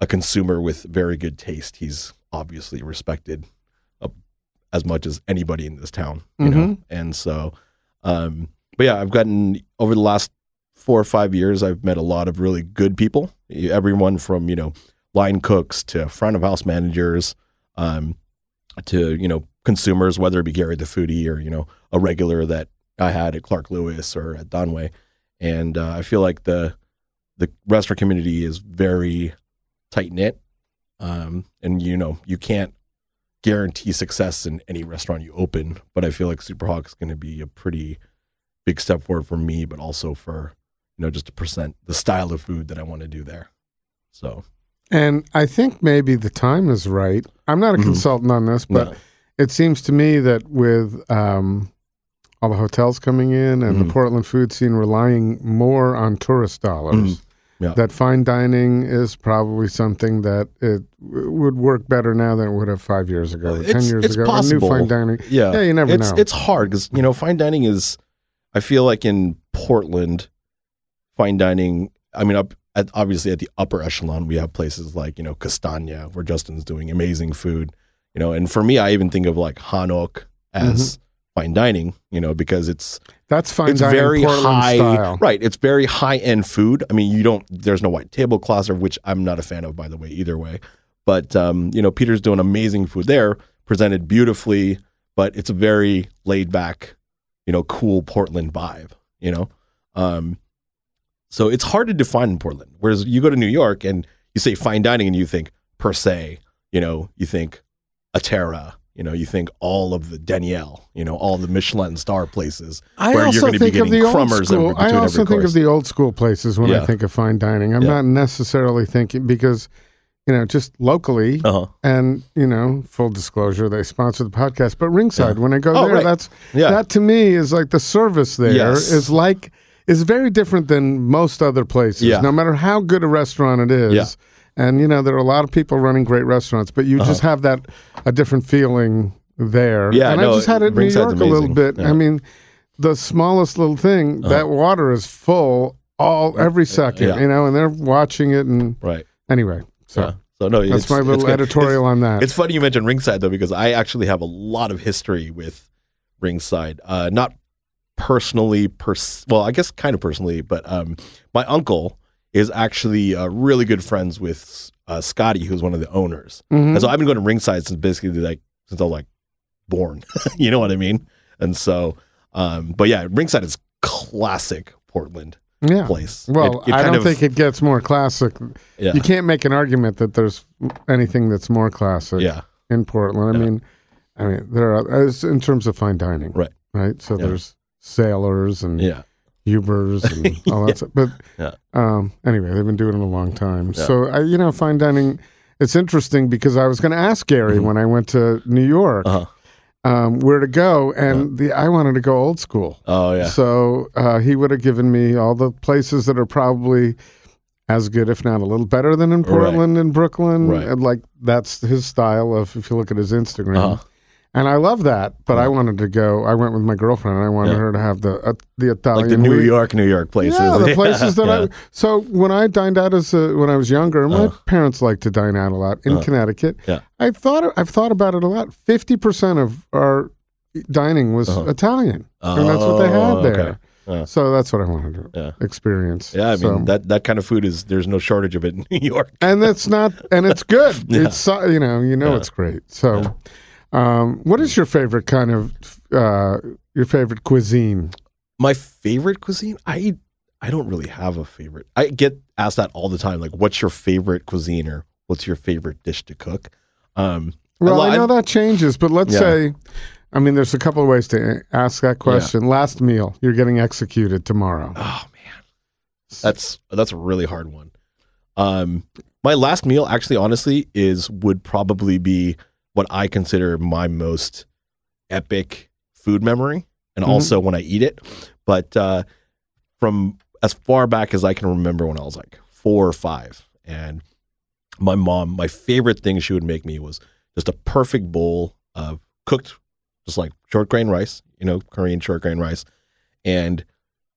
S4: a consumer with very good taste, he's obviously respected uh, as much as anybody in this town. You know,
S2: Mhm.
S4: and so, um, but yeah, I've gotten over the last four or five years, I've met a lot of really good people. Everyone from you know line cooks to front of house managers, um, to you know consumers, whether it be Gary the foodie or you know a regular that I had at Clark Lewis or at Danwei, and uh, I feel like the the restaurant community is very tight knit, um, and you know you can't guarantee success in any restaurant you open, but I feel like Superhawk is going to be a pretty big step forward for me, but also for you know just to present the style of food that I want to do there. So
S2: and I think maybe the time is right. I'm not a
S4: Mhm.
S2: consultant on this, but
S4: no.
S2: it seems to me that with um, all the hotels coming in and the
S4: Mhm.
S2: Portland food scene relying more on tourist dollars,
S4: Mhm. Yeah.
S2: that fine dining is probably something that it w- would work better now than it would have five years ago, or ten years
S4: it's
S2: ago.
S4: possible.
S2: New fine dining.
S4: yeah,
S2: Yeah, you never
S4: it's
S2: know.
S4: it's hard because you know fine dining is. I feel like in Portland, fine dining. I mean, up at, obviously at the upper echelon, we have places like you know Castagna, where Justin's doing amazing food. You know, and for me, I even think of like Han Oak as fine dining. You know, because it's
S2: That's fine dining.
S4: it's very
S2: Portland
S4: high
S2: style.
S4: right it's very high end food i mean you don't there's no white tablecloths of which i'm not a fan of by the way either way but um, you know peter's doing amazing food there presented beautifully but it's a very laid back you know cool portland vibe you know um, so it's hard to define in portland whereas you go to new york and you say fine dining and you think per se you know you think Atera, you know, you think all of the Daniel, you know, all the Michelin star places
S2: I
S4: where you're
S2: also
S4: going to be
S2: think of
S4: getting
S2: the old
S4: crummers
S2: school. I also think
S4: course.
S2: of the old school places when I think of fine dining. I'm
S4: Yeah.
S2: not necessarily thinking because, you know, just locally,
S4: uh-huh.
S2: and you know, full disclosure, they sponsor the podcast. But ringside, when I go
S4: Oh,
S2: there,
S4: right.
S2: that's
S4: Yeah.
S2: that to me is like the service there is
S4: Yes.
S2: like is very different than most other places.
S4: Yeah.
S2: No matter how good a restaurant it is. And you know, there are a lot of people running great restaurants, but you just have that a different feeling there.
S4: Uh-huh. Yeah,
S2: and
S4: no,
S2: I just had it in New York a little bit.
S4: Yeah.
S2: I mean, the smallest little thing, that water is full all every second,
S4: Uh-huh. Yeah.
S2: you know, and they're watching it. And
S4: Right.
S2: anyway, so
S4: Yeah. So no,
S2: that's
S4: it's,
S2: my little editorial on that.
S4: It's, it's funny you mentioned Ringside though, because I actually have a lot of history with Ringside. Uh, not personally, pers- well, I guess kind of personally, but um, my uncle is actually uh, really good friends with uh, Scotty, who's one of the owners.
S2: Mhm.
S4: And so I've been going to Ringside since basically like since I was like born. you know what I mean? And so, um, but yeah, Ringside is classic Portland
S2: yeah.
S4: place.
S2: Well,
S4: It- it
S2: I don't
S4: of-
S2: think it gets more classic.
S4: Yeah.
S2: You can't make an argument that there's anything that's more classic
S4: yeah.
S2: in Portland. I
S4: Yeah.
S2: mean, I mean, there are in terms of fine dining,
S4: Right.
S2: Right. So there's Sayler's and
S4: Yeah.
S2: Huber's and all that stuff. But
S4: Yeah.
S2: um, anyway, they've been doing it a long time.
S4: Yeah.
S2: So I, you know, fine dining. It's interesting because I was going to ask Gary
S4: Mhm.
S2: when I went to New York.
S4: Uh-huh.
S2: um, where to go, and the I wanted to go old school.
S4: Oh yeah.
S2: So uh, he would have given me all the places that are probably as good, if not a little better than in
S4: Right.
S2: Portland and Brooklyn.
S4: Right.
S2: And like that's his style of if you look at his Instagram.
S4: Uh-huh.
S2: And I love that, but I wanted to go. I went with my girlfriend, and I wanted
S4: Yeah.
S2: her to have the uh, the Italian
S4: like the New
S2: wheat.
S4: York, New York places.
S2: Yeah, the places that. I. So when I dined out as a, when I was younger, my
S4: Uh.
S2: parents liked to dine out a lot in
S4: Uh.
S2: Connecticut.
S4: Yeah.
S2: I thought I've thought about it a lot. Fifty percent of our dining was
S4: Uh-huh.
S2: Italian, and that's what they
S4: Oh,
S2: had there.
S4: okay. Yeah.
S2: So that's what I wanted to
S4: Yeah.
S2: experience.
S4: Yeah, I mean
S2: So-
S4: that that kind of food is there's no shortage of it in New York.
S2: and it's not, and it's good. It's so- you know, you know, it's great. So, um, what is your favorite kind of uh, your favorite cuisine?
S4: My favorite cuisine, I I don't really have a favorite. I get asked that all the time. Like, what's your favorite cuisine or what's your favorite dish to cook? Um,
S2: Well,
S4: lo-
S2: I know that changes, but let's
S4: Yeah.
S2: say, I mean, there's a couple of ways to ask that question. Last meal, you're getting executed tomorrow.
S4: Oh man, that's that's a really hard one. Um, my last meal, actually, honestly, is would probably be what I consider my most epic food memory, and
S2: Mhm.
S4: also when I eat it. But uh, from as far back as I can remember, when I was like four or five, and my mom, my favorite thing she would make me was just a perfect bowl of cooked, just like short grain rice, you know, Korean short grain rice, and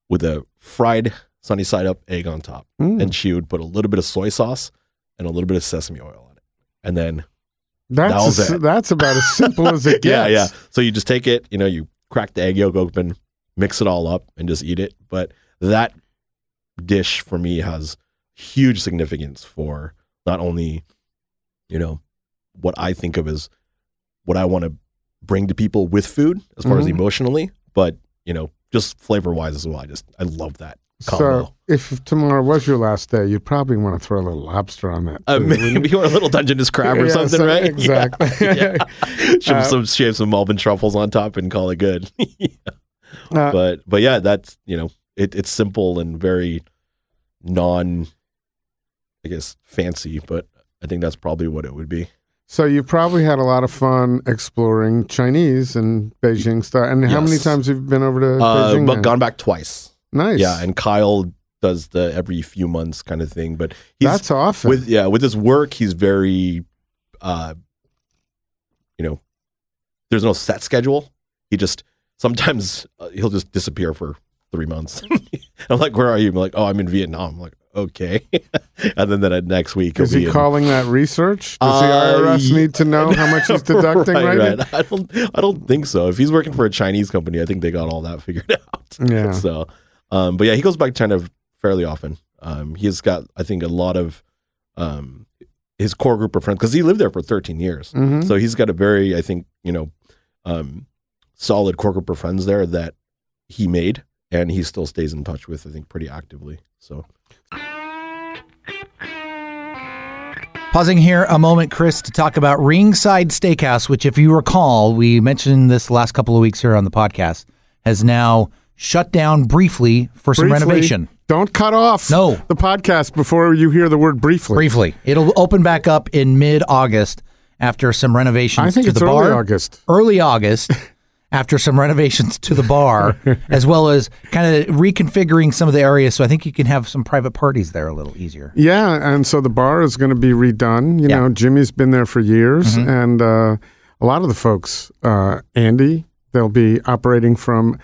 S4: with a fried sunny side up egg on top.
S2: Mm.
S4: And she would put a little bit of soy sauce and a little bit of sesame oil on it. And then,
S2: that's
S4: that
S2: as-
S4: it.
S2: that's about as simple as it gets.
S4: yeah, yeah. So you just take it, you know, you crack the egg yolk open, mix it all up, and just eat it. But that dish for me has huge significance for not only, you know, what I think of as what I want to bring to people with food as far as
S2: Mhm.
S4: emotionally, but, you know, just flavor wise as well. I just, I love that.
S2: So if tomorrow was your last day, you'd probably want to throw a little lobster on that.
S4: Uh, maybe want a little Dungeness crab or
S2: Yeah,
S4: something,
S2: so-
S4: right?
S2: exactly.
S4: Yeah. yeah. Shave
S2: Uh,
S4: some shave some Melbourne truffles on top and call it good.
S2: Uh,
S4: but but yeah, that's you know it, it's simple and very non, I guess fancy, but I think that's probably what it would be.
S2: so you probably had a lot of fun exploring Chinese and Beijing style. And how many
S4: Yes.
S2: times have you been over to
S4: Uh,
S2: Beijing?
S4: but
S2: now?
S4: gone back twice.
S2: Nice.
S4: Yeah, and Kyle does the every few months kind of thing. But he's
S2: that's often.
S4: with yeah with his work he's very uh you know there's no set schedule he just sometimes uh, he'll just disappear for three months i'm like where are you i'm like oh i'm in vietnam i'm like okay and then the next week
S2: Is
S4: he'll in-
S2: calling that research? Does
S4: Uh,
S2: the IRS need to know how much he's deducting right,
S4: right, right. I don't. I don't think so. If he's working for a Chinese company, I think they got all that figured out.
S2: Yeah.
S4: So, um, but yeah, he goes back to China fairly often. Um, he's got, I think, a lot of um, his core group of friends because he lived there for 13 years.
S2: Mhm.
S4: So he's got a very, I think, you know, um, solid core group of friends there that he made, and he still stays in touch with. I think pretty actively. So
S1: Pausing here a moment, Chris, to talk about Ringside Steakhouse, which, if you recall, we mentioned this last couple of weeks here on the podcast, has now shut down briefly for some
S2: Briefly,
S1: renovation.
S2: Don't cut off
S1: No.
S2: the podcast before you hear the word briefly.
S1: Briefly, it'll open back up in mid-August after some renovations
S2: I think
S1: to
S2: it's
S1: the
S2: early
S1: bar.
S2: August.
S1: Early August. After some renovations to the bar, as well as kind of reconfiguring some of the areas, so I think you can have some private parties there a little easier.
S2: Yeah, and so the bar is going to be redone. You
S1: Yeah.
S2: know, Jimmy's been there for years,
S1: Mm-hmm.
S2: and uh, a lot of the folks, uh, Andy, they'll be operating from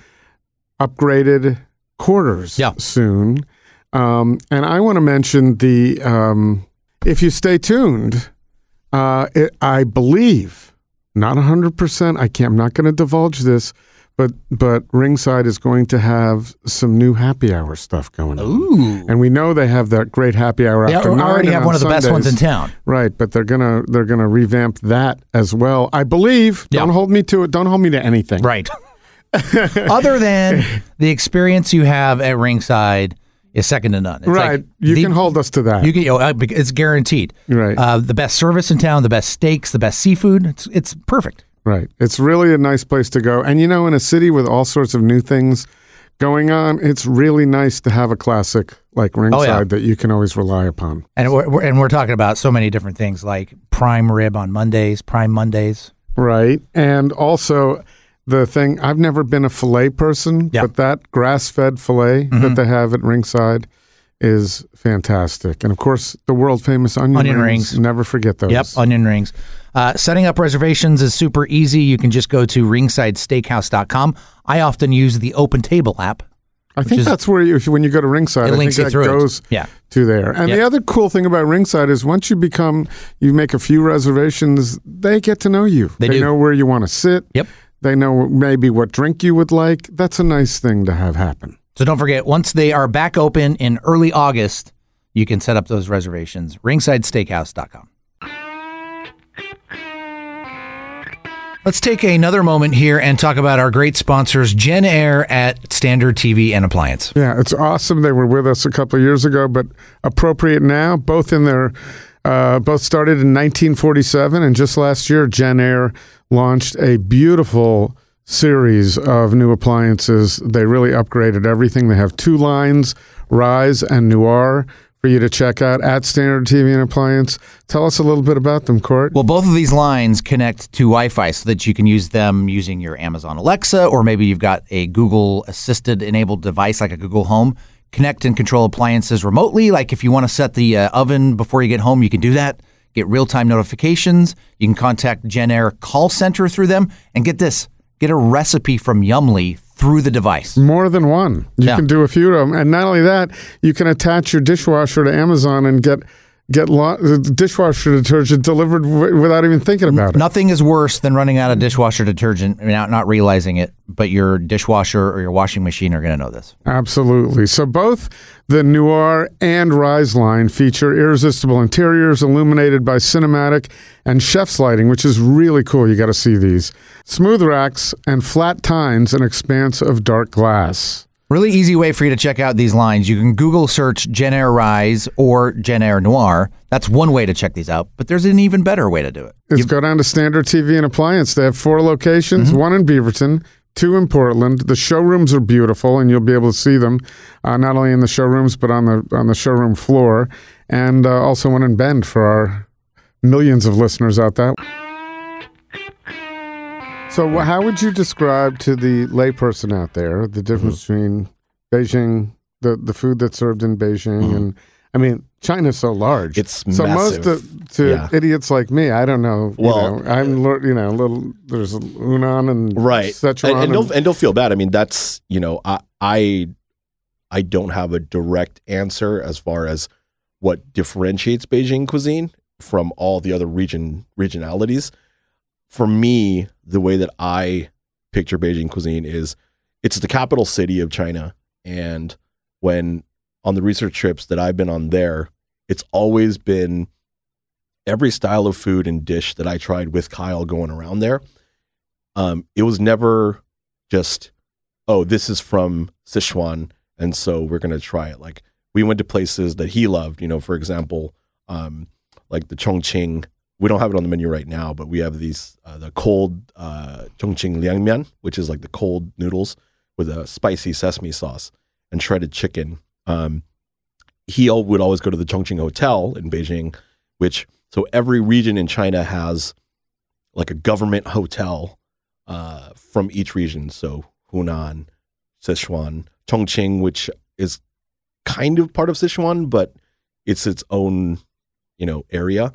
S2: upgraded quarters
S1: Yeah.
S2: soon. Um, and I want to mention the um, if you stay tuned, uh, it, I believe not hundred percent. I can't. I'm not going to divulge this, but but Ringside is going to have some new happy hour stuff going on.
S1: Ooh,
S2: And we know they have that great happy hour
S1: they
S2: after nine.
S1: already
S2: and
S1: have
S2: on
S1: one of the best ones in town.
S2: Right, but they're gonna they're gonna revamp that as well. I believe.
S1: Yeah.
S2: Don't hold me to it. Don't hold me to anything.
S1: Right. Other than the experience you have at ringside is second to none. It's
S2: right.
S1: like
S2: you
S1: the-
S2: can hold us to that.
S1: You get, you know, uh, it's guaranteed.
S2: Right.
S1: Uh, the best service in town, the best steaks, the best seafood. It's it's perfect.
S2: right. It's really a nice place to go. And you know, in a city with all sorts of new things going on, it's really nice to have a classic like Ringside
S1: Oh, yeah.
S2: that you can always rely upon.
S1: And we're, we're and we're talking about so many different things like prime rib on Mondays, prime Mondays.
S2: right? And also the thing I've never been a fillet person,
S1: Yeah.
S2: but that grass-fed fillet
S1: Mm-hmm.
S2: that they have at Ringside is fantastic. And of course, the world famous onion,
S1: Onion
S2: rings.
S1: rings.
S2: Never forget those.
S1: Yep, onion rings. Uh, setting up reservations is super easy. You can just go to ringsidesteakhouse.com. I often use the Open Table app.
S2: I think
S1: is-
S2: that's where you, when you go to Ringside,
S1: It
S2: I
S1: links
S2: think that
S1: it.
S2: goes
S1: Yeah.
S2: to there. And
S1: Yep.
S2: the other cool thing about Ringside is once you become, you make a few reservations, they get to know you.
S1: They do.
S2: know where you want to sit.
S1: Yep.
S2: They know maybe what drink you would like. That's a nice thing to have happen.
S1: So don't forget, once they are back open in early August, you can set up those reservations. Ringsidesteakhouse.com. Let's take another moment here and talk about our great sponsors, Jenn-Air at Standard TV and Appliance.
S2: Yeah, it's awesome. They were with us a couple of years ago, but appropriate now. Both in their, uh, both started in 1947, and just last year, Jenn-Air launched a beautiful series of new appliances. They really upgraded everything. They have two lines, Rise and Noir, for you to check out at Standard TV and Appliance. Tell us a little bit about them, Court.
S1: Well, both of these lines connect to Wi Fi so that you can use them using your Amazon Alexa, or maybe you've got a Google assisted enabled device like a Google Home. Connect and control appliances remotely. Like if you want to set the uh, oven before you get home, you can do that. Get real time notifications. You can contact Jenn-Air call center through them. And get this get a recipe from Yummly through the device.
S2: More than one. You
S1: Yeah.
S2: can do a few of them, and not only that, you can attach your dishwasher to Amazon and get get lo- dishwasher detergent delivered w- without even thinking about it.
S1: Nothing is worse than running out of dishwasher detergent and not, not realizing it, but your dishwasher or your washing machine are going to know this.
S2: Absolutely. So both the Noir and Rise line feature irresistible interiors illuminated by cinematic and chef's lighting, which is really cool. You got to see these. Smooth racks and flat tines, an expanse of dark glass.
S1: Really easy way for you to check out these lines. You can Google search Jenn-Air Rise or Jenn-Air Noir. That's one way to check these out, but there's an even better way to do it.
S2: Let's go down to Standard TV and Appliance. They have four locations,
S1: Mm-hmm.
S2: one in Beaverton, two in Portland. The showrooms are beautiful, and you'll be able to see them uh, not only in the showrooms but on the on the showroom floor, and uh, also one in Bend for our millions of listeners out there. So, wh- how would you describe to the layperson out there the difference
S4: Mm-hmm.
S2: between Beijing, the the food that's served in Beijing, and I mean, China's so large.
S4: Mm-hmm. It's
S2: so
S4: massive.
S2: most of, to
S4: Yeah.
S2: idiots like me, I don't know. You
S4: Well,
S2: know, I'm you know, a little. There's Hunan and
S4: right
S2: Sichuan
S4: and, and,
S2: and-
S4: don't, and don't feel bad i mean that's you know I, I i don't have a direct answer as far as what differentiates beijing cuisine from all the other region regionalities for me the way that i picture beijing cuisine is it's the capital city of china and when on the research trips that i've been on there it's always been every style of food and dish that i tried with kyle going around there um, it was never just, oh, this is from Sichuan, and so we're gonna try it. Like we went to places that he loved. You know, for example, um, like the Chongqing. We don't have it on the menu right now, but we have these uh, the cold uh, Chongqing liangmian, which is like the cold noodles with a spicy sesame sauce and shredded chicken. Um, he would always go to the Chongqing Hotel in Beijing, which so every region in China has like a government hotel uh, from each region. So Hunan, Sichuan, Chongqing, which is kind of part of Sichuan, but it's its own, you know, area.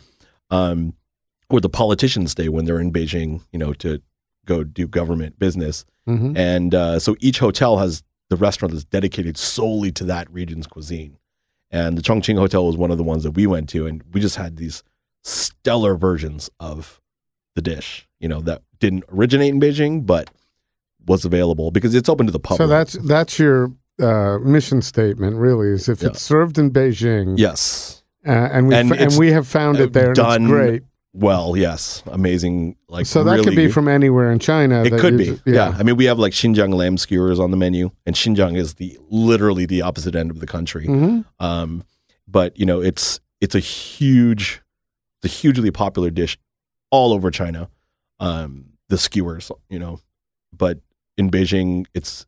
S4: Um, where the politicians stay when they're in Beijing, you know, to go do government business.
S2: Mhm.
S4: And uh, so each hotel has the restaurant that's dedicated solely to that region's cuisine. And the Chongqing Hotel was one of the ones that we went to, and we just had these stellar versions of the dish, you know, that didn't originate in Beijing, but was available because it's open to the public.
S2: So that's that's your uh, mission statement, really, is if
S4: Yeah.
S2: it's served in Beijing,
S4: yes,
S2: uh, and we
S4: And
S2: and, we have found it there,
S4: done
S2: and it's great.
S4: well, yes, amazing. Like
S2: so that could be from anywhere in China.
S4: It could be, yeah. I mean, we have like Xinjiang lamb skewers on the menu, and Xinjiang is the literally the opposite end of the country.
S2: Mhm.
S4: Um, but you know, it's it's a huge, it's a hugely popular dish all over China. Um, the skewers, you know, but in Beijing, it's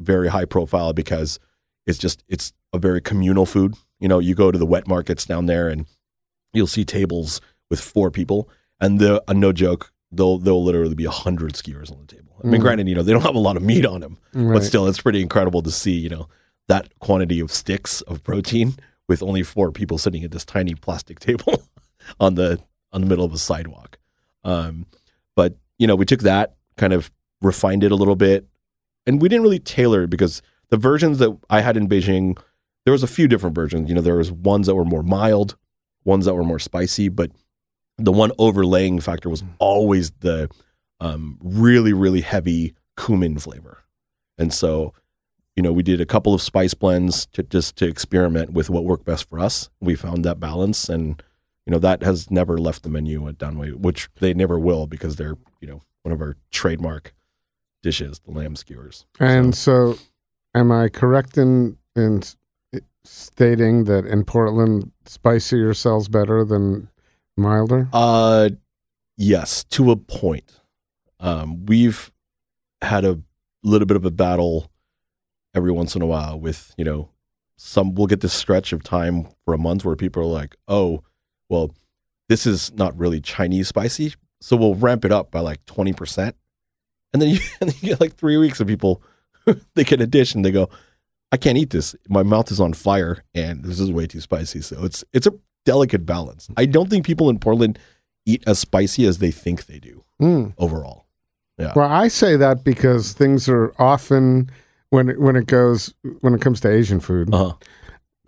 S4: very high profile because it's just it's a very communal food. You know, you go to the wet markets down there, and you'll see tables with four people, and the uh, no joke, they'll they'll literally be a hundred skewers on the table. I mean, granted, you know they don't have a lot of meat on them,
S2: Right.
S4: but still, it's pretty incredible to see you know that quantity of sticks of protein with only four people sitting at this tiny plastic table on the on the middle of a sidewalk. Um, but you know, we took that kind of refined it a little bit, and we didn't really tailor it because the versions that I had in Beijing, there was a few different versions. You know, there was ones that were more mild, ones that were more spicy, but the one overlaying factor was always the um, really, really heavy cumin flavor. And so, you know, we did a couple of spice blends to just to experiment with what worked best for us. We found that balance, and you know that has never left the menu at Danwei, which they never will because they're you know one of our trademark dishes, the lamb skewers.
S2: And so, am I correct in in stating that in Portland, spicier sells better than milder?
S4: Uh, yes, to a point. Um, we've had a little bit of a battle every once in a while with, you know, some, we'll get this stretch of time for a month where people are like, oh, well, this is not really Chinese spicy. So we'll ramp it up by like 20%. And then you, and then you get like three weeks of people, they get a dish and they go, I can't eat this. My mouth is on fire and this is way too spicy. So it's, it's a delicate balance. I don't think people in Portland eat as spicy as they think they do
S2: Mm.
S4: overall.
S2: Well, I say that because things are often when it, when it goes when it comes to Asian food,
S4: Uh-huh.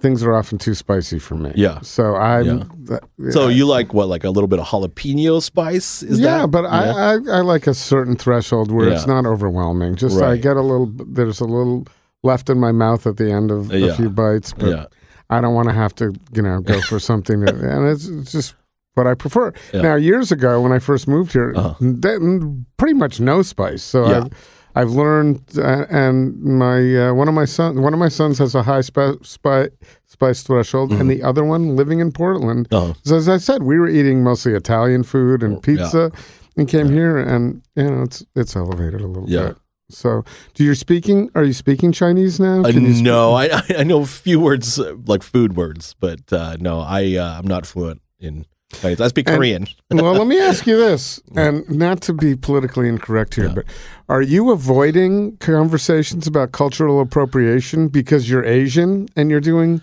S2: things are often too spicy for me.
S4: Yeah.
S2: So I'm.
S4: Yeah. So you like what, like a little bit of jalapeno spice? Is
S2: yeah,
S4: that?
S2: but
S4: Yeah.
S2: I, I I like a certain threshold where it's not overwhelming. Just I get a little. There's a little left in my mouth at the end of a
S4: Yeah.
S2: few bites, but
S4: yeah,
S2: I don't want to have to, you know, go for something, that, and it's, it's just what I prefer.
S4: Yeah.
S2: Now, years ago when I first moved here,
S4: Uh-huh.
S2: that- pretty much no spice. So
S4: Yeah.
S2: I've, I've learned, uh, and my uh, one of my son, one of my sons has a high spi- spi- spice threshold,
S4: Mm-hmm.
S2: and the other one living in Portland.
S4: Uh-huh.
S2: So as I said, we were eating mostly Italian food and pizza, and came here, and you know, it's it's elevated a little
S4: Yeah.
S2: bit. So, do you speaking? Are you speaking Chinese now?
S4: Uh, no, I I- know a few words uh, like food words, but uh, no, I uh, I'm not fluent in Chinese. I speak
S2: And-
S4: Korean.
S2: well, let me ask you this, and not to be politically incorrect here,
S4: Yeah.
S2: but are you avoiding conversations about cultural appropriation because you're Asian and you're doing?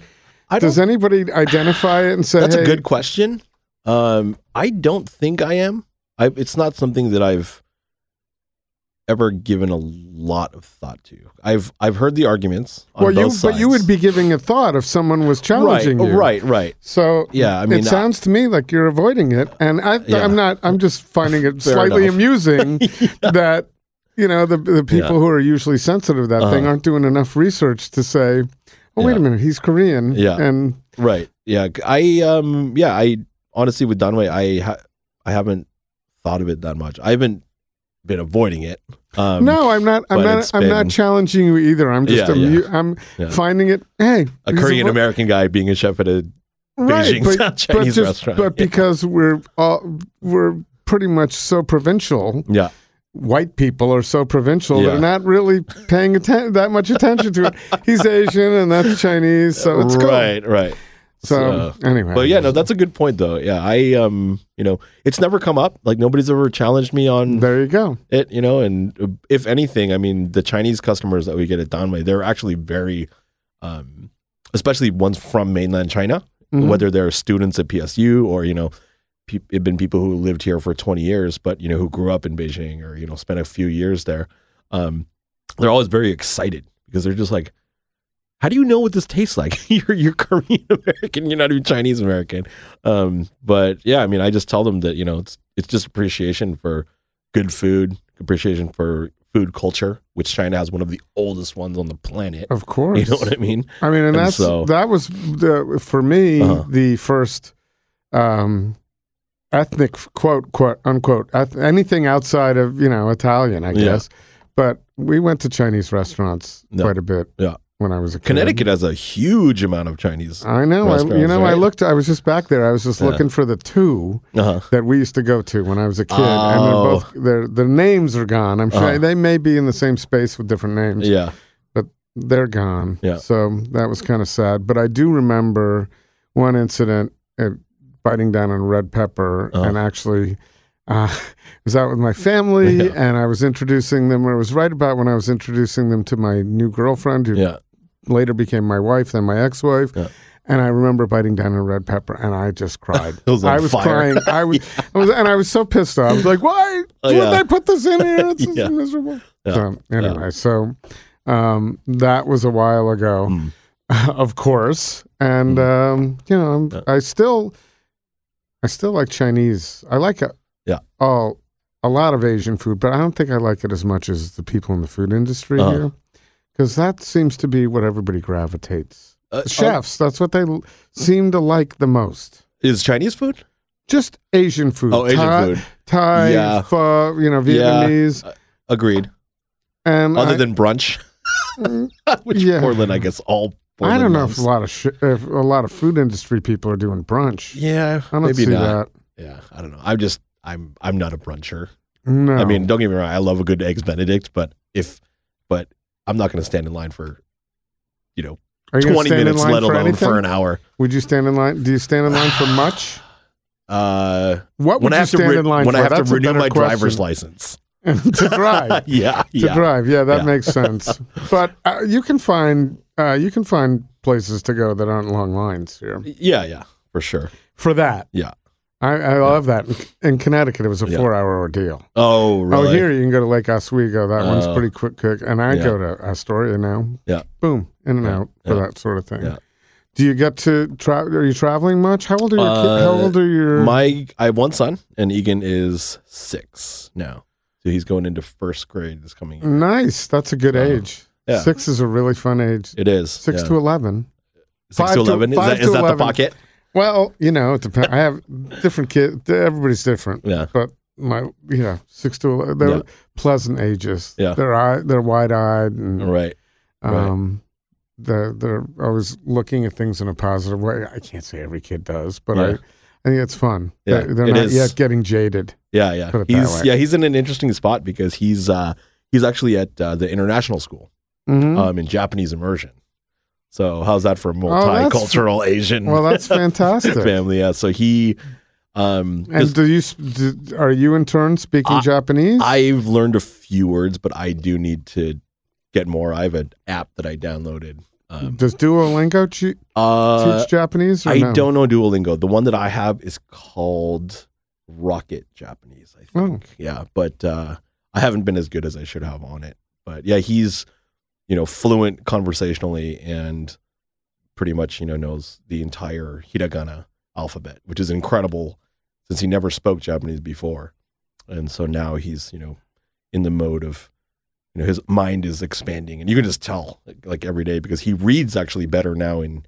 S4: I
S2: Does anybody identify it and say,
S4: that's
S2: hey,
S4: a good question. Um, I don't think I am. I, it's not something that I've ever given a lot of thought to. I've I've heard the arguments on
S2: Well, you
S4: both
S2: but you would be giving a thought if someone was
S4: right,
S2: challenging you,
S4: right, right.
S2: So
S4: Yeah, I mean,
S2: it
S4: I-
S2: sounds to me like you're avoiding it, and I,
S4: Yeah.
S2: I'm not. I'm just finding it slightly
S4: enough.
S2: amusing that you know the the people
S4: Yeah.
S2: who are usually sensitive to that thing
S4: Uh-huh.
S2: aren't doing enough research to say, "Oh, wait a minute, he's Korean."
S4: Yeah.
S2: and
S4: Right. Yeah. I um yeah, I honestly with Danwei I ha- I haven't thought of it that much. I haven't been avoiding it. Um
S2: no, I'm not. I'm not. I'm not challenging you either. I'm just.
S4: Yeah,
S2: amu-
S4: yeah.
S2: I'm
S4: Yeah.
S2: finding it. Hey,
S4: a Korean American guy being a chef at a
S2: right,
S4: Beijing
S2: but,
S4: Chinese
S2: but just,
S4: restaurant.
S2: But because we're all we're pretty much so provincial,
S4: yeah.
S2: white people are so provincial they're not really paying atten- that much attention to it. He's Asian and that's Chinese, so it's cool.
S4: right, right.
S2: So, anyway,
S4: But yeah, no, that's a good point though. Yeah, I um, you know, it's never come up. Like nobody's ever challenged me on
S2: there you go.
S4: it, you know, and uh, if anything, I mean, the Chinese customers that we get at Danwei, they're actually very, um, especially ones from mainland China,
S2: Mhm.
S4: whether they're students at PSU or you know, pe- it been people who lived here for twenty years, but you know, who grew up in Beijing or you know, spent a few years there. Um, they're always very excited because they're just like, how do you know what this tastes like? you're you're Korean American, you're not even Chinese American. Um, but yeah, I mean, I just tell them that you know, it's it's just appreciation for good food, appreciation for food culture, which China has one of the oldest ones on the planet.
S2: Of course.
S4: You know what I mean?
S2: I mean, and,
S4: And
S2: that's
S4: so-
S2: that was the for me
S4: Uh-huh.
S2: the first um, ethnic quote quote unquote eth- anything outside of you know Italian, I
S4: Yeah.
S2: guess. But we went to Chinese restaurants quite a bit.
S4: Yeah.
S2: When I was a kid.
S4: Connecticut has a huge amount of Chinese.
S2: I know. I, you know, I looked. I was just back there. I was just
S4: Yeah.
S2: looking for the two
S4: Uh-huh.
S2: that we used to go to when I was a kid, and they're
S4: Oh.
S2: both their their names are gone. I'm sure
S4: Uh-huh.
S2: they may be in the same space with different names.
S4: Yeah.
S2: But they're gone.
S4: Yeah.
S2: So that was kind of sad. But I do remember one incident at biting down on red pepper
S4: Uh-huh.
S2: and actually uh, was out with my family,
S4: Yeah.
S2: and I was introducing them. It was right about when I was introducing them to my new girlfriend, who
S4: Yeah.
S2: Later became my wife, then my ex-wife.
S4: Yeah.
S2: And I remember biting down a red pepper, and I just cried.
S4: Was
S2: I was
S4: fire.
S2: crying. I was, I was, and I was so pissed off. I was like, "Why
S4: Oh,
S2: would
S4: yeah.
S2: they put this in here? It's
S4: Yeah.
S2: miserable."
S4: Yeah.
S2: So anyway, so um, that was a while ago,
S4: Mm.
S2: of course, and um, you know, I'm-
S4: Yeah.
S2: I still, I still like Chinese. I like a,
S4: Yeah.
S2: all a lot of Asian food, but I don't think I like it as much as the people in the food industry
S4: Uh-huh.
S2: here, because that seems to be what everybody gravitates.
S4: Uh, um,
S2: Chefs, that's what they l- seem to like the most.
S4: is Chinese food?
S2: Just Asian food.
S4: Oh, Asian
S2: Thai,
S4: food.
S2: Thai,
S4: Yeah.
S2: pho, you know,
S4: Yeah.
S2: Vietnamese.
S4: Uh, agreed.
S2: And
S4: Other
S2: I,
S4: than brunch, mm, which
S2: Yeah.
S4: Portland, I guess, all.
S2: I don't know if a lot of sh- if a lot of food industry people are doing brunch.
S4: Yeah,
S2: I don't
S4: maybe
S2: see
S4: not. Yeah, I don't know. I'm just I'm I'm not a bruncher.
S2: No,
S4: I mean, don't get me wrong. I love a good eggs Benedict, but if but I'm not going to stand in line for you know
S2: Are you
S4: 20
S2: stand in
S4: minutes,
S2: line
S4: let
S2: for
S4: alone
S2: anything?
S4: for an hour.
S2: Would you stand in line? Do you stand in line for much?
S4: Uh,
S2: What would
S4: when I
S2: you
S4: have to
S2: stand
S4: re-
S2: in line
S4: when
S2: for?
S4: I have
S2: That's
S4: to renew
S2: better
S4: my driver's
S2: question.
S4: license.
S2: to drive.
S4: yeah,
S2: to
S4: yeah.
S2: drive. Yeah, that makes sense. But uh, you can find uh, you can find places to go that aren't long lines here
S4: Yeah, yeah, for sure.
S2: for that.
S4: Yeah.
S2: I, I love that. In Connecticut, it was a
S4: Yeah.
S2: four-hour ordeal.
S4: Oh, really?
S2: Oh, here you can go to Lake Oswego. That one's
S4: Oh.
S2: pretty quick, quick. And I
S4: Yeah.
S2: go to Astoria now.
S4: Yeah.
S2: Boom, in and
S4: Yeah.
S2: out for
S4: Yeah.
S2: that sort of thing.
S4: Yeah.
S2: Do you get to travel? Are you traveling much? How old are your kids? How
S4: Uh,
S2: old are your?
S4: My I have one son, and Egan is six now, so he's going into first grade this coming year.
S2: nice. That's a good
S4: Uh,
S2: age.
S4: yeah.
S2: Six is a really fun age.
S4: It is
S2: Six
S4: yeah.
S2: to eleven.
S4: six
S2: five
S4: to
S2: to-
S4: eleven. Is
S2: five
S4: that,
S2: to
S4: is that the
S2: 11.
S4: pocket?
S2: Well, you know, it depends. I have different kids. Everybody's different.
S4: Yeah.
S2: But my you know, six to eleven. They're
S4: Yeah.
S2: pleasant ages.
S4: Yeah.
S2: They're eye, they're wide eyed and
S4: Right. right.
S2: um, they're they're always looking at things in a positive way. I can't say every kid does, but I
S4: Yeah.
S2: I think it's fun.
S4: Yeah,
S2: They're, they're
S4: it
S2: not
S4: is.
S2: yet getting jaded.
S4: Yeah, yeah.
S2: Put it that
S4: He's yeah, he's in an interesting spot because he's uh he's actually at uh, the international school
S2: Mhm.
S4: um in Japanese immersion. So how's that for a
S2: Oh,
S4: multicultural Asian
S2: well, that's fantastic.
S4: family? Yeah. So he um
S2: And do you do, are you in turn speaking
S4: I-
S2: Japanese?
S4: I've learned a few words, but I do need to get more. I have an app that I downloaded. Um,
S2: Does Duolingo che-
S4: uh,
S2: teach Japanese?
S4: I
S2: no?
S4: don't know Duolingo. The one that I have is called Rocket Japanese, I
S2: Oh.
S4: think. Yeah, but uh, I haven't been as good as I should have on it. But yeah, he's you know fluent conversationally and pretty much you know knows the entire hiragana alphabet, which is incredible since he never spoke Japanese before, and so now he's you know in the mode of you know his mind is expanding, and you can just tell like, like every day because he reads actually better now in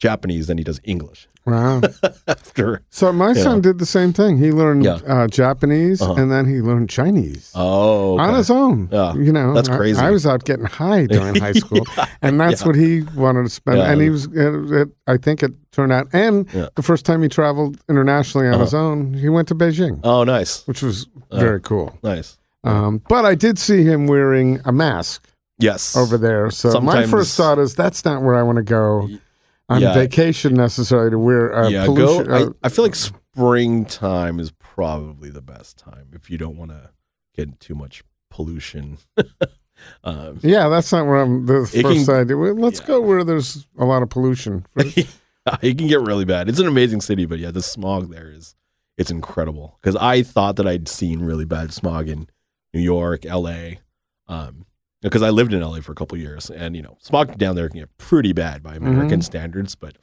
S4: Japanese than he does English
S2: Wow.
S4: after.
S2: So my son did the same thing. He learned
S4: Yeah.
S2: uh, Japanese
S4: Uh-huh.
S2: and then he learned Chinese
S4: Oh,
S2: on his own.
S4: Yeah.
S2: You know,
S4: That's crazy.
S2: I, was out getting high during high school,
S4: Yeah.
S2: and that's
S4: Yeah.
S2: what he wanted to spend. And he was, it, it, I think it turned out. And the first time he traveled internationally on
S4: Uh-huh.
S2: his own, he went to Beijing,
S4: Oh, nice,
S2: which was
S4: Uh.
S2: very cool.
S4: nice.
S2: Um, but I did see him wearing a mask
S4: Yes,
S2: over there. So my first thought is that's not where I want to go on
S4: Yeah.
S2: vacation necessarily to wear a
S4: yeah,
S2: pollution.
S4: go.
S2: uh,
S4: I, I feel like springtime is probably the best time if you don't want to get too much pollution. um,
S2: yeah, that's not where I'm. The first
S4: can-
S2: idea. Well, let's
S4: yeah.
S2: go where there's a lot of pollution.
S4: it can get really bad. It's an amazing city, but yeah, the smog there is it's incredible. Because I thought that I'd seen really bad smog in New York, L.A. Um, because I lived in LA for a couple years, and you know, smog down there can get pretty bad by American standards, but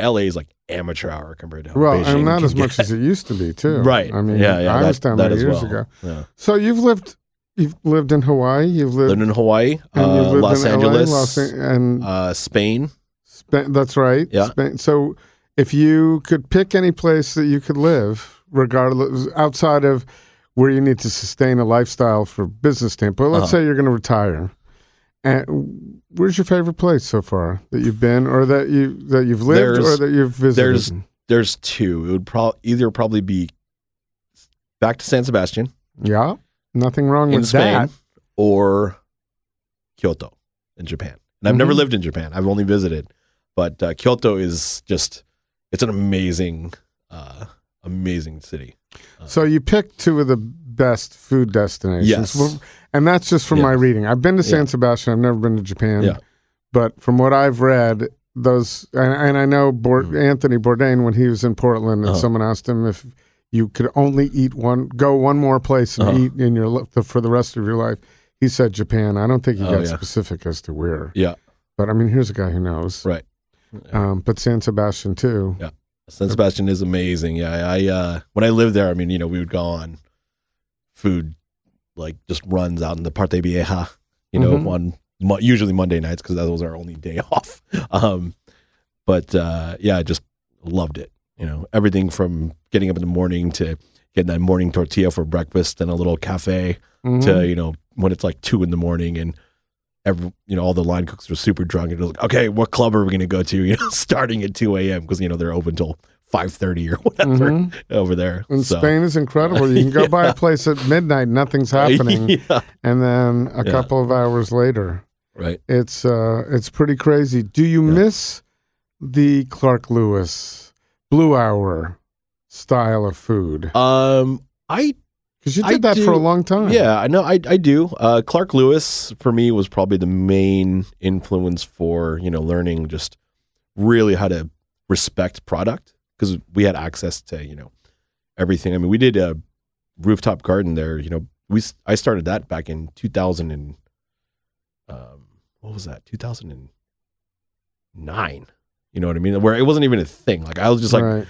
S4: LA is like amateur hour compared to
S2: Well,
S4: Beijing
S2: and not as much as it used to be, too.
S4: right.
S2: I mean,
S4: yeah, yeah,
S2: I
S4: that,
S2: was down there years
S4: well.
S2: ago.
S4: Yeah.
S2: So you've lived, you've lived in Hawaii. You've lived,
S4: Lived in Hawaii, uh,
S2: lived
S4: Los
S2: in
S4: Angeles,
S2: LA, Los An- and
S4: uh, Spain.
S2: Spa- that's right.
S4: Yeah.
S2: Spain. So if you could pick any place that you could live, regardless outside of where you need to sustain a lifestyle for business standpoint, let's
S4: Uh-huh.
S2: say you're going to retire. And where's your favorite place so far that you've been, or that you that you've lived, or that you've visited?
S4: there's- There's two. It would probably either probably be back to San Sebastian
S2: yeah, nothing wrong
S4: in
S2: with
S4: Spain
S2: that.
S4: or Kyoto in Japan. And I've never
S2: Mhm.
S4: lived in Japan. I've only visited, but uh, Kyoto is just it's an amazing, uh, amazing city.
S2: So you picked two of the best food destinations.
S4: Yes.
S2: And that's just from
S4: Yeah.
S2: my reading. I've been to San
S4: Yeah.
S2: Sebastian. I've never been to Japan.
S4: Yeah.
S2: But from what I've read, those and, and I know
S4: Mm-hmm.
S2: Anthony Bourdain when he was in Portland, and
S4: Uh-huh.
S2: someone asked him if you could only eat one, go one more place and
S4: Uh-huh.
S2: eat in your for the rest of your life. He said Japan. I don't think he
S4: Oh,
S2: got
S4: yeah.
S2: specific as to where,
S4: Yeah,
S2: but I mean, here's a guy who knows.
S4: right.
S2: Um, but San Sebastian too.
S4: San Sebastian is amazing. Yeah, I uh, when I lived there, I mean, you know, we would go on food like just runs out in the Parte Vieja, you know,
S2: Mhm.
S4: on mo- usually Monday nights because that was our only day off. Um, but uh, yeah, I just loved it. You know, everything from getting up in the morning to getting that morning tortilla for breakfast and a little cafe
S2: Mhm.
S4: to you know when it's like two in the morning and every you know all the line cooks are super drunk and it was like okay what club are we going to go to you know starting at 2 a.m because you know they're open till 5.30 or whatever
S2: Mhm.
S4: over there
S2: And
S4: So-
S2: Spain is incredible. You can go by a place at midnight, nothing's happening,
S4: yeah
S2: and then a
S4: Yeah.
S2: couple of hours later,
S4: right
S2: it's uh, it's pretty crazy. Do you
S4: Yeah.
S2: miss the Clark Lewis Blue Hour style of food?
S4: um i
S2: Because you
S4: I
S2: did that
S4: do-
S2: for a long time.
S4: yeah i know i, I do. Uh, clark lewis for me was probably the main influence for you know learning just really how to respect product because we had access to you know everything. I mean we did a rooftop garden there you know we i started that back in 2000 and um what was that? 2009 you know what i mean? Where it wasn't even a thing. Like i was just like
S2: right.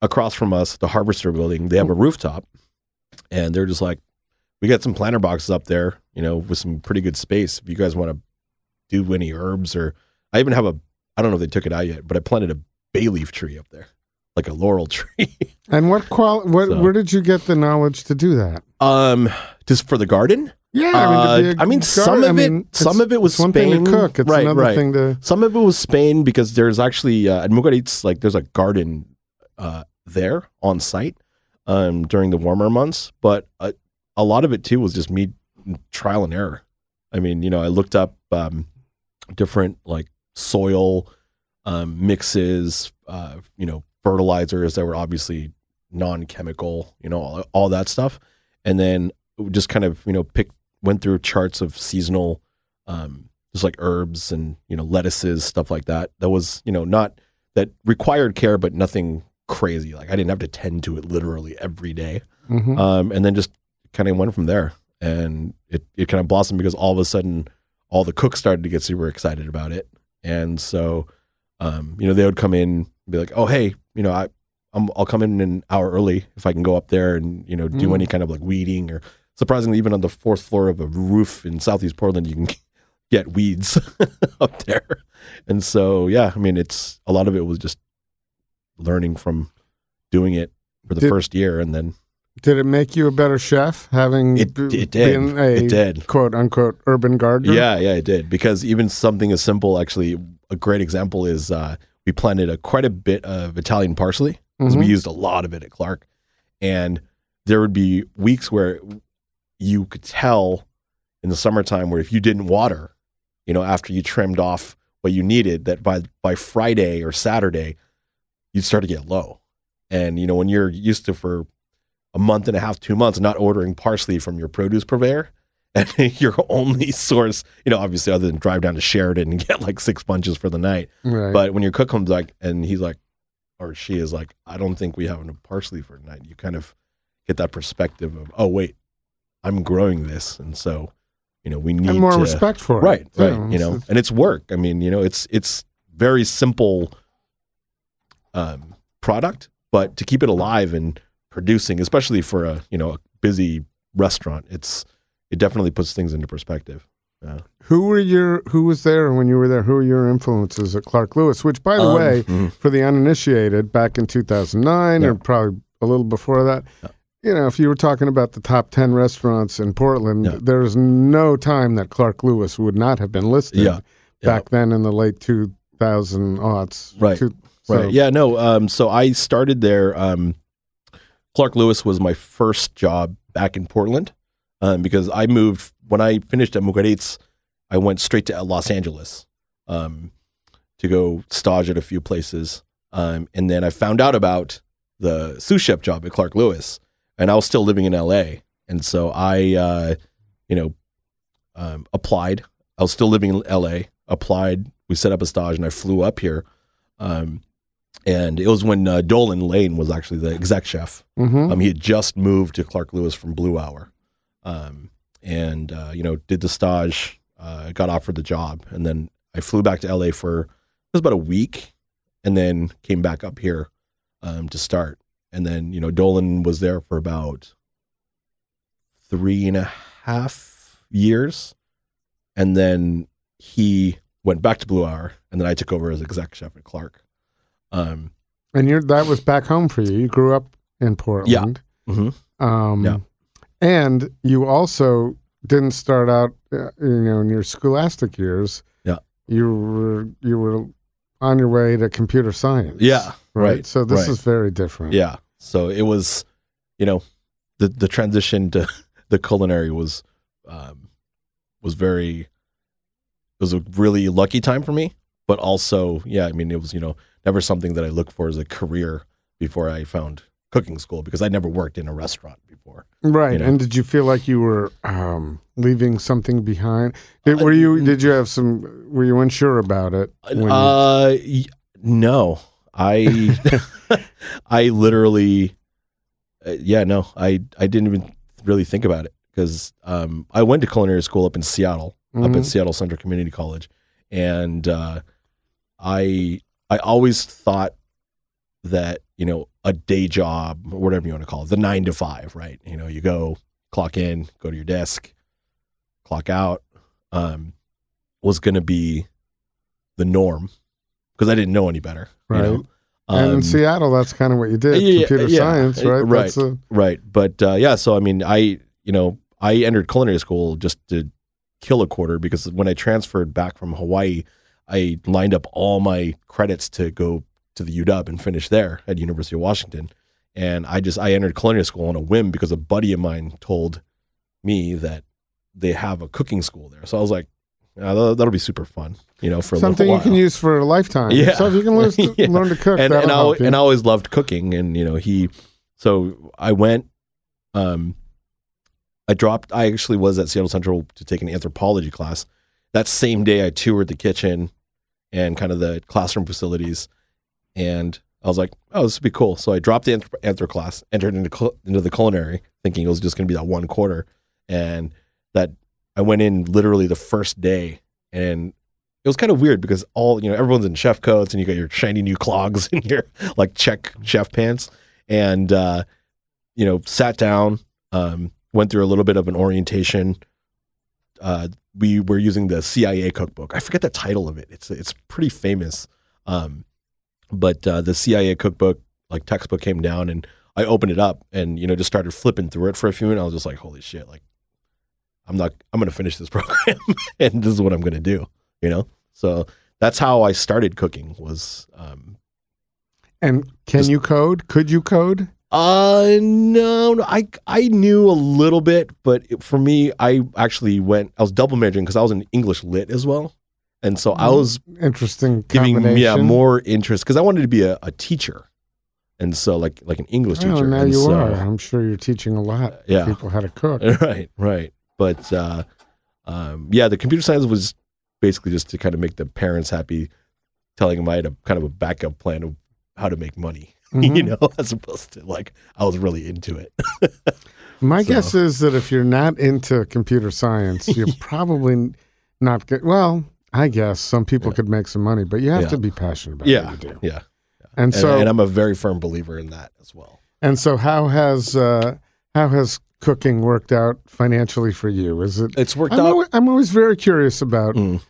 S4: across from us, the Harvester building, they have a rooftop, and they're just like, we got some planter boxes up there, you know, with some pretty good space. If you guys want to do any herbs, or I even have a, I don't know if they took it out yet, but I planted a bay leaf tree up there, like a laurel tree.
S2: And what qual? What?
S4: So-
S2: Where did you get the knowledge to do that?
S4: um, just for the garden.
S2: Yeah,
S4: Uh,
S2: I mean, a
S4: I mean, some of
S2: I
S4: it-
S2: mean,
S4: some of it was
S2: one thing
S4: Spain.
S2: to cook. It's
S4: Right,
S2: another
S4: right.
S2: thing to.
S4: Some of it was Spain because there's actually uh, at Mugaritz, like there's a garden uh, there on site um, during the warmer months, but uh, a lot of it too was just me trial and error. I mean, you know, I looked up um, different like soil um, mixes, uh, you know, fertilizers that were obviously non-chemical, you know, all, all that stuff, and then just kind of you know picked went through charts of seasonal um, just like herbs and you know lettuces stuff like that that was you know not that required care but nothing crazy. Like i didn't have to tend to it literally every day.
S2: Mhm.
S4: um, and then just kind of went from there. And it, it kind of blossomed because all of a sudden all the cooks started to get super excited about it. And so um, you know they would come in and be like oh hey you know i I'm, i'll come in an hour early if i can go up there and you know do
S2: Mm.
S4: any kind of like weeding or surprisingly even on the fourth floor of a roof in southeast portland you can get weeds up there. And so yeah i mean it's a lot of it was just learning from doing it for the
S2: Did-
S4: first year and then
S2: Did it make you a better chef having
S4: It-
S2: b-
S4: it did.
S2: been a
S4: It did.
S2: quote unquote urban gardener?
S4: Yeah, yeah, it did. Because even something as simple, actually, a great example is uh, we planted a quite a bit of Italian parsley because we
S2: Mhm.
S4: used a lot of it at Clark, and there would be weeks where you could tell in the summertime where if you didn't water, you know, after you trimmed off what you needed, that by by Friday or Saturday, you'd start to get low, and you know when you're used to for a month and a half, two months, not ordering parsley from your produce purveyor, and your only source, you know, obviously other than drive down to Sheridan and get like six bunches for the night.
S2: Right.
S4: But when your cook comes like, and he's like, or she is like, I don't think we have enough parsley for tonight. You kind of get that perspective of, oh wait, I'm growing this, and so you know we need
S2: and more
S4: to,
S2: respect for
S4: right,
S2: it. too.
S4: right. You know,
S2: It's-
S4: and it's work. I mean, you know, it's it's very simple um, product, but to keep it alive and producing, especially for a you know a busy restaurant, it's it definitely puts things into perspective.
S2: Who were your who was there when you were there? Who were your influences at Clark Lewis? Which, by the
S4: Um,
S2: way,
S4: mhm.
S2: for the uninitiated, back in 2009
S4: Yeah.
S2: or probably a little before that,
S4: Yeah.
S2: you know, if you were talking about the top 10 restaurants in Portland,
S4: Yeah.
S2: there's no time that Clark Lewis would not have been listed
S4: Yeah. Yeah.
S2: back then in the late 2000 aughts.
S4: Right.
S2: Two-
S4: Right.
S2: so-
S4: Yeah. No. Um, so I started there. Um, Clark Lewis was my first job back in Portland um, because I moved when I finished at Mugaritz. I went straight to Los Angeles um, to go stage at a few places, um, and then I found out about the sous chef job at Clark Lewis, and I was still living in LA, and so I, uh, you know, um, applied. I was still living in LA. Applied. We set up a stage, and I flew up here. Um, and it was when uh, Dolan Lane was actually the exec chef.
S2: hmm
S4: Um, he had just moved to Clark Lewis from Blue Hour, um, and uh, you know did the stage, uh, got offered the job, and then I flew back to LA for it was about a week, and then came back up here um, to start, and then you know Dolan was there for about three and a half years, and then he went back to Blue Hour, and then I took over as exec chef at Clark. Um,
S2: And you're that was back home for you. You grew up in Portland.
S4: mhm.
S2: Um,
S4: Yeah.
S2: And you also didn't start out, uh, you know, in your scholastic years.
S4: Yeah.
S2: You were you were on your way to computer science.
S4: Yeah,
S2: Right.
S4: right,
S2: So this
S4: right.
S2: is very different.
S4: Yeah. So it was, you know, the the transition to the culinary was um, was very it was a really lucky time for me, but also, yeah, I mean, it was you know never something that I looked for as a career before I found cooking school because I never worked in a restaurant before.
S2: Right.
S4: You know.
S2: And did you feel like you were um, leaving something behind? Did,
S4: Uh,
S2: were you? Did you have some? Were you unsure about it? when you-
S4: Uh, no, I I literally, uh, yeah, no, I I didn't even really think about it because um, I went to culinary school up in Seattle, up
S2: Mhm.
S4: at Seattle Central Community College, and uh, I I always thought that you know a day job or whatever you want to call it, the nine to five, right? You know, you go clock in, go to your desk, clock out, um, was going to be the norm because I didn't know any better, you
S2: Right.
S4: know?
S2: and in
S4: Um,
S2: Seattle, that's kind of what you did.
S4: yeah,
S2: computer
S4: yeah,
S2: science, right?
S4: right.
S2: That's a,
S4: Right. But uh, yeah, so I mean, I you know I entered culinary school just to kill a quarter because when I transferred back from Hawaii, I lined up all my credits to go to the UW and finish there at University of Washington, and I just I entered culinary school on a whim because a buddy of mine told me that they have a cooking school there. So I was like, "Ah, that'll, be super fun, you know, for
S2: something you can use for a lifetime.
S4: Yeah.
S2: So if you can learn to,
S4: Yeah.
S2: learn to cook,
S4: and and I, and I always loved cooking and you know he so I went um I dropped I actually was at Seattle Central to take an anthropology class that same day I toured the kitchen and kind of the classroom facilities and I was like oh this would be cool. So I dropped the anthro, anthro class entered into into the culinary thinking it was just going to be that one quarter and that I went in literally the first day and it was kind of weird because all you know everyone's in chef coats and you got your shiny new clogs and your like check chef pants and uh you know sat down um went through a little bit of an orientation uh we were using the CIA cookbook. I forget the title of it. It's it's pretty famous. Um but uh the CIA cookbook like textbook came down and I opened it up and you know just started flipping through it for a few minutes. I was just like holy shit like I'm not I'm going to finish this program and this is what I'm going to do you know? So that's how I started cooking was um
S2: and can
S4: just-
S2: you code? Could you code?
S4: Uh no, no I I knew a little bit but it- for me I actually went I was double majoring cuz I was in English lit as well and so I was
S2: Interesting
S4: giving yeah more interest cuz I wanted to be a, a teacher and so like like an English
S2: Oh,
S4: teacher
S2: now
S4: and
S2: you
S4: so,
S2: are. I'm sure you're teaching a lot.
S4: Yeah.
S2: People how to cook.
S4: right right but uh um yeah the computer science was basically just to kind of make the parents happy telling them i had a kind of a backup plan of how to make money
S2: Mhm.
S4: you know as opposed to like i was really into it
S2: My
S4: So-
S2: guess is that if you're not into computer science, you're probably not good. Well, I guess some people
S4: Yeah.
S2: could make some money, but you have
S4: Yeah.
S2: to be passionate about
S4: yeah
S2: what you do.
S4: yeah
S2: And
S4: and,
S2: so,
S4: and i'm a very firm believer in that as well
S2: and so, how has uh, how has cooking worked out financially for you? Is it?
S4: it's worked
S2: I'm
S4: out
S2: always, I'm always very curious about
S4: Mm.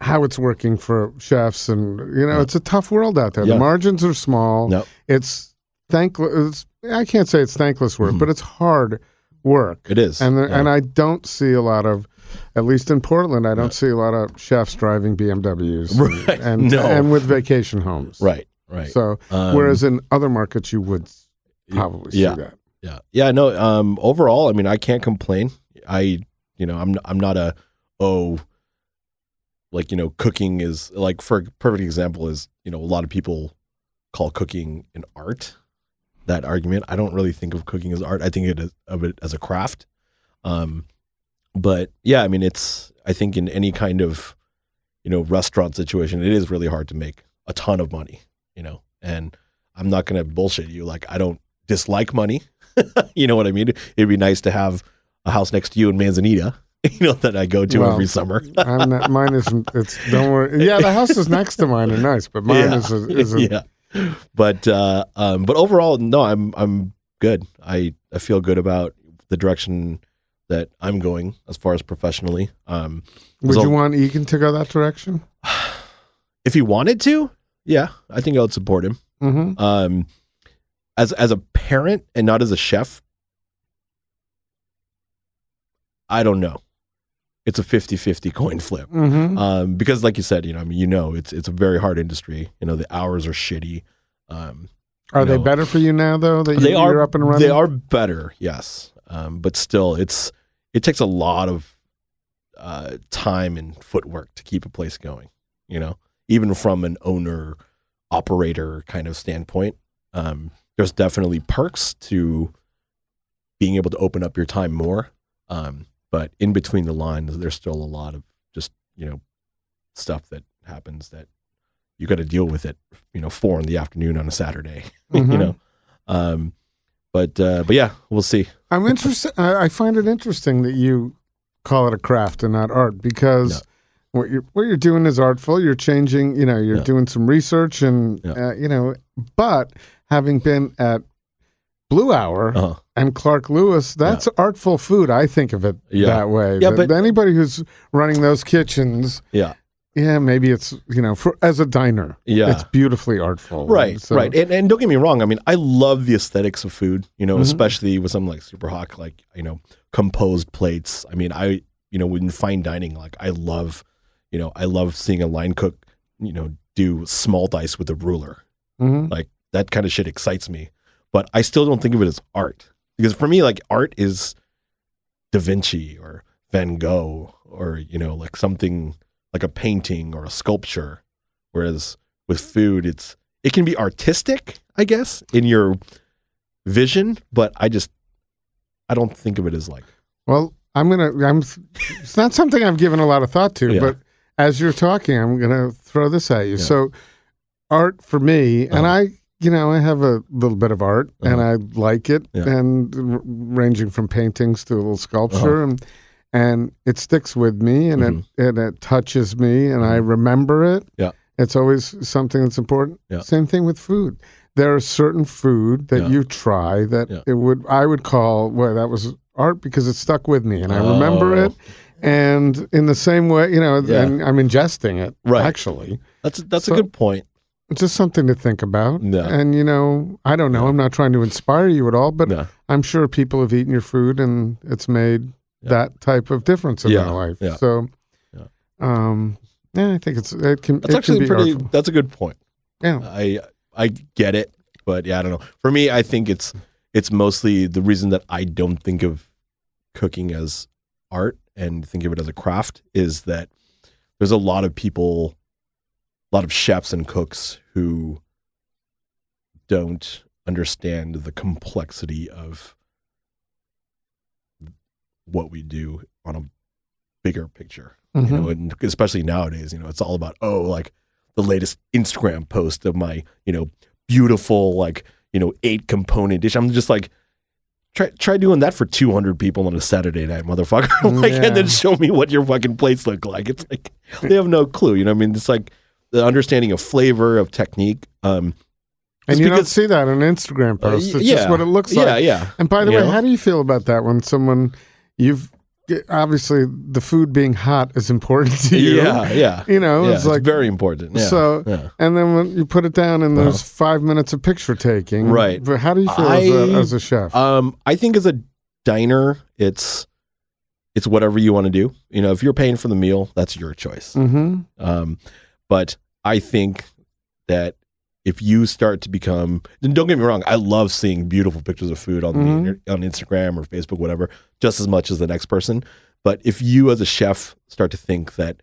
S2: how it's working for chefs, and you know, it's a tough world out there.
S4: Yeah.
S2: The margins are small.
S4: no
S2: It's thankless. I can't say it's thankless work,
S4: Mhm.
S2: but it's hard work.
S4: it is
S2: And
S4: yeah.
S2: and I don't see a lot of, at least in Portland, I don't see a lot of chefs driving BMWs, and-
S4: Right.
S2: and
S4: No.
S2: and with vacation homes.
S4: right right
S2: So
S4: Um,
S2: whereas in other markets you would probably
S4: yeah
S2: see that.
S4: Yeah. Yeah, no, um overall, I mean, I can't complain. I, you know, I'm I'm not a oh like, you know, cooking is like for a perfect example is, you know, a lot of people call cooking an art. that argument. I don't really think of cooking as art. I think it is, of it as a craft. Um, but yeah, I mean, it's I think in any kind of you know restaurant situation, it is really hard to make a ton of money. You know, and I'm not going to bullshit you. Like I don't dislike money. you know what I mean? It'd be nice to have a house next to you in Manzanita. You know that I go to
S2: Well,
S4: every summer.
S2: Not, mine isn't. It's don't worry. Yeah, the houses next to mine are nice, but mine
S4: yeah.
S2: is a, is a
S4: yeah. But uh, um, but overall, no, I'm I'm good. I I feel good about the direction that I'm going as far as professionally. Um,
S2: Would
S4: so-
S2: you want Egan to go that direction?
S4: if he wanted to, yeah, I think I would support him.
S2: Mm-hmm.
S4: Um, as as a parent and not as a chef, I don't know. It's a 50-50 coin flip.
S2: Mm-hmm.
S4: um, because like you said, you know, I mean, you know, it's it's a very hard industry. You know, the hours are shitty. Um,
S2: Are they
S4: know,
S2: better for you now, though? That
S4: they
S2: you,
S4: are
S2: up and running.
S4: They are better, yes. Um, but still, it's it takes a lot of uh, time and footwork to keep a place going. You know, even from an owner operator kind of standpoint, um, there's definitely perks to being able to open up your time more. Um, but in between the lines, there's still a lot of just you know stuff that happens that you got to deal with it. You know, four in the afternoon on a Saturday. you
S2: Mhm.
S4: know, um, but uh, but yeah, we'll see.
S2: I'm interested. I, find it interesting that you call it a craft and not art because what you're what you're doing is artful. You're changing. You know, you're
S4: Yeah.
S2: doing some research and
S4: Yeah.
S2: uh, you know. But having been at Blue Hour
S4: Uh-huh.
S2: and Clark Lewis, that's artful food. I think of it
S4: Yeah.
S2: that way.
S4: Yeah,
S2: That-
S4: but-
S2: anybody who's running those kitchens,
S4: Yeah,
S2: yeah, maybe it's you know, for as a diner,
S4: yeah.
S2: it's beautifully artful.
S4: Right,
S2: So-
S4: right, and and don't get me wrong. I mean, I love the aesthetics of food. You know,
S2: Mhm.
S4: especially with something like super hot, like you know, composed plates. I mean, I you know, in fine dining, like I love, you know, I love seeing a line cook, you know, do small dice with a ruler.
S2: Mhm.
S4: Like that kind of shit excites me. But I still don't think of it as art because for me, like art is Da Vinci or Van Gogh or you know, like something like a painting or a sculpture. Whereas with food, it's it can be artistic, I guess, in your vision, but I just I don't think of it as like
S2: Well, I'm gonna. I'm. It's not something I've given a lot of thought to,
S4: Yeah.
S2: but as you're talking, I'm gonna throw this at you.
S4: Yeah.
S2: So, art for me, and
S4: Uh-huh.
S2: I, you know, I have a little bit of art, uh-huh. and I like it,
S4: Yeah.
S2: and r- ranging from paintings to a little sculpture, uh-huh. and and it sticks with me, and
S4: Mhm.
S2: it mm-hmm. and it touches me, and I mm-hmm. remember it.
S4: Yeah.
S2: it's always something that's important.
S4: Yeah.
S2: Same thing with food. There are certain food that
S4: Yeah.
S2: you try that
S4: Yeah.
S2: it would I would call well that was art because it stuck with me and I remember
S4: Oh.
S2: it. And in the same way, you know,
S4: Yeah.
S2: and I'm ingesting it.
S4: Right.
S2: Actually,
S4: that's that's
S2: So-
S4: a good point.
S2: It's just something to think about.
S4: Yeah.
S2: And you know, I don't know. I'm not trying to inspire you at all, but
S4: Yeah.
S2: I'm sure people have eaten your food and it's made
S4: Yeah.
S2: that type of difference in
S4: Yeah.
S2: their life.
S4: Yeah.
S2: So,
S4: Yeah.
S2: um, yeah, I think it's it can.
S4: That's
S2: it
S4: actually
S2: can be
S4: pretty.
S2: artful.
S4: That's a good point.
S2: Yeah.
S4: I I get it, but yeah, I don't know. For me, I think it's it's mostly the reason that I don't think of cooking as art and think of it as a craft is that there's a lot of people, a lot of chefs and cooks who don't understand the complexity of what we do on a bigger picture you
S2: Mhm.
S4: know, and especially nowadays, you know, it's all about oh, like the latest Instagram post of my, you know, beautiful like you know eight component dish. I'm just like, try try doing that for 200 people on a Saturday night, motherfucker. like, and then show me what your fucking plates look like. It's like they have no clue. You know, what I mean, it's like the understanding of flavor of technique. Um,
S2: And you don't see that on Instagram
S4: posts.
S2: post. It's
S4: yeah,
S2: just what it looks like.
S4: yeah. yeah.
S2: And by the
S4: You
S2: way,
S4: know?
S2: how do you feel about that when someone you've obviously the food being hot is important to you?
S4: Yeah, yeah.
S2: You know,
S4: yeah,
S2: it's like
S4: very important. Yeah,
S2: so.
S4: yeah.
S2: And then when you put it down and there's five minutes of picture taking,
S4: Right.
S2: But how do you feel as, a,
S4: I-
S2: as a chef?
S4: Um, I think as a diner, it's it's whatever you want to do. You know, if you're paying for the meal, that's your choice.
S2: mm-hmm.
S4: Um, but I think that if you start to become, and don't get me wrong, I love seeing beautiful pictures of food on the
S2: Mhm.
S4: inter- on Instagram or Facebook, whatever, just as much as the next person. But if you as a chef start to think that,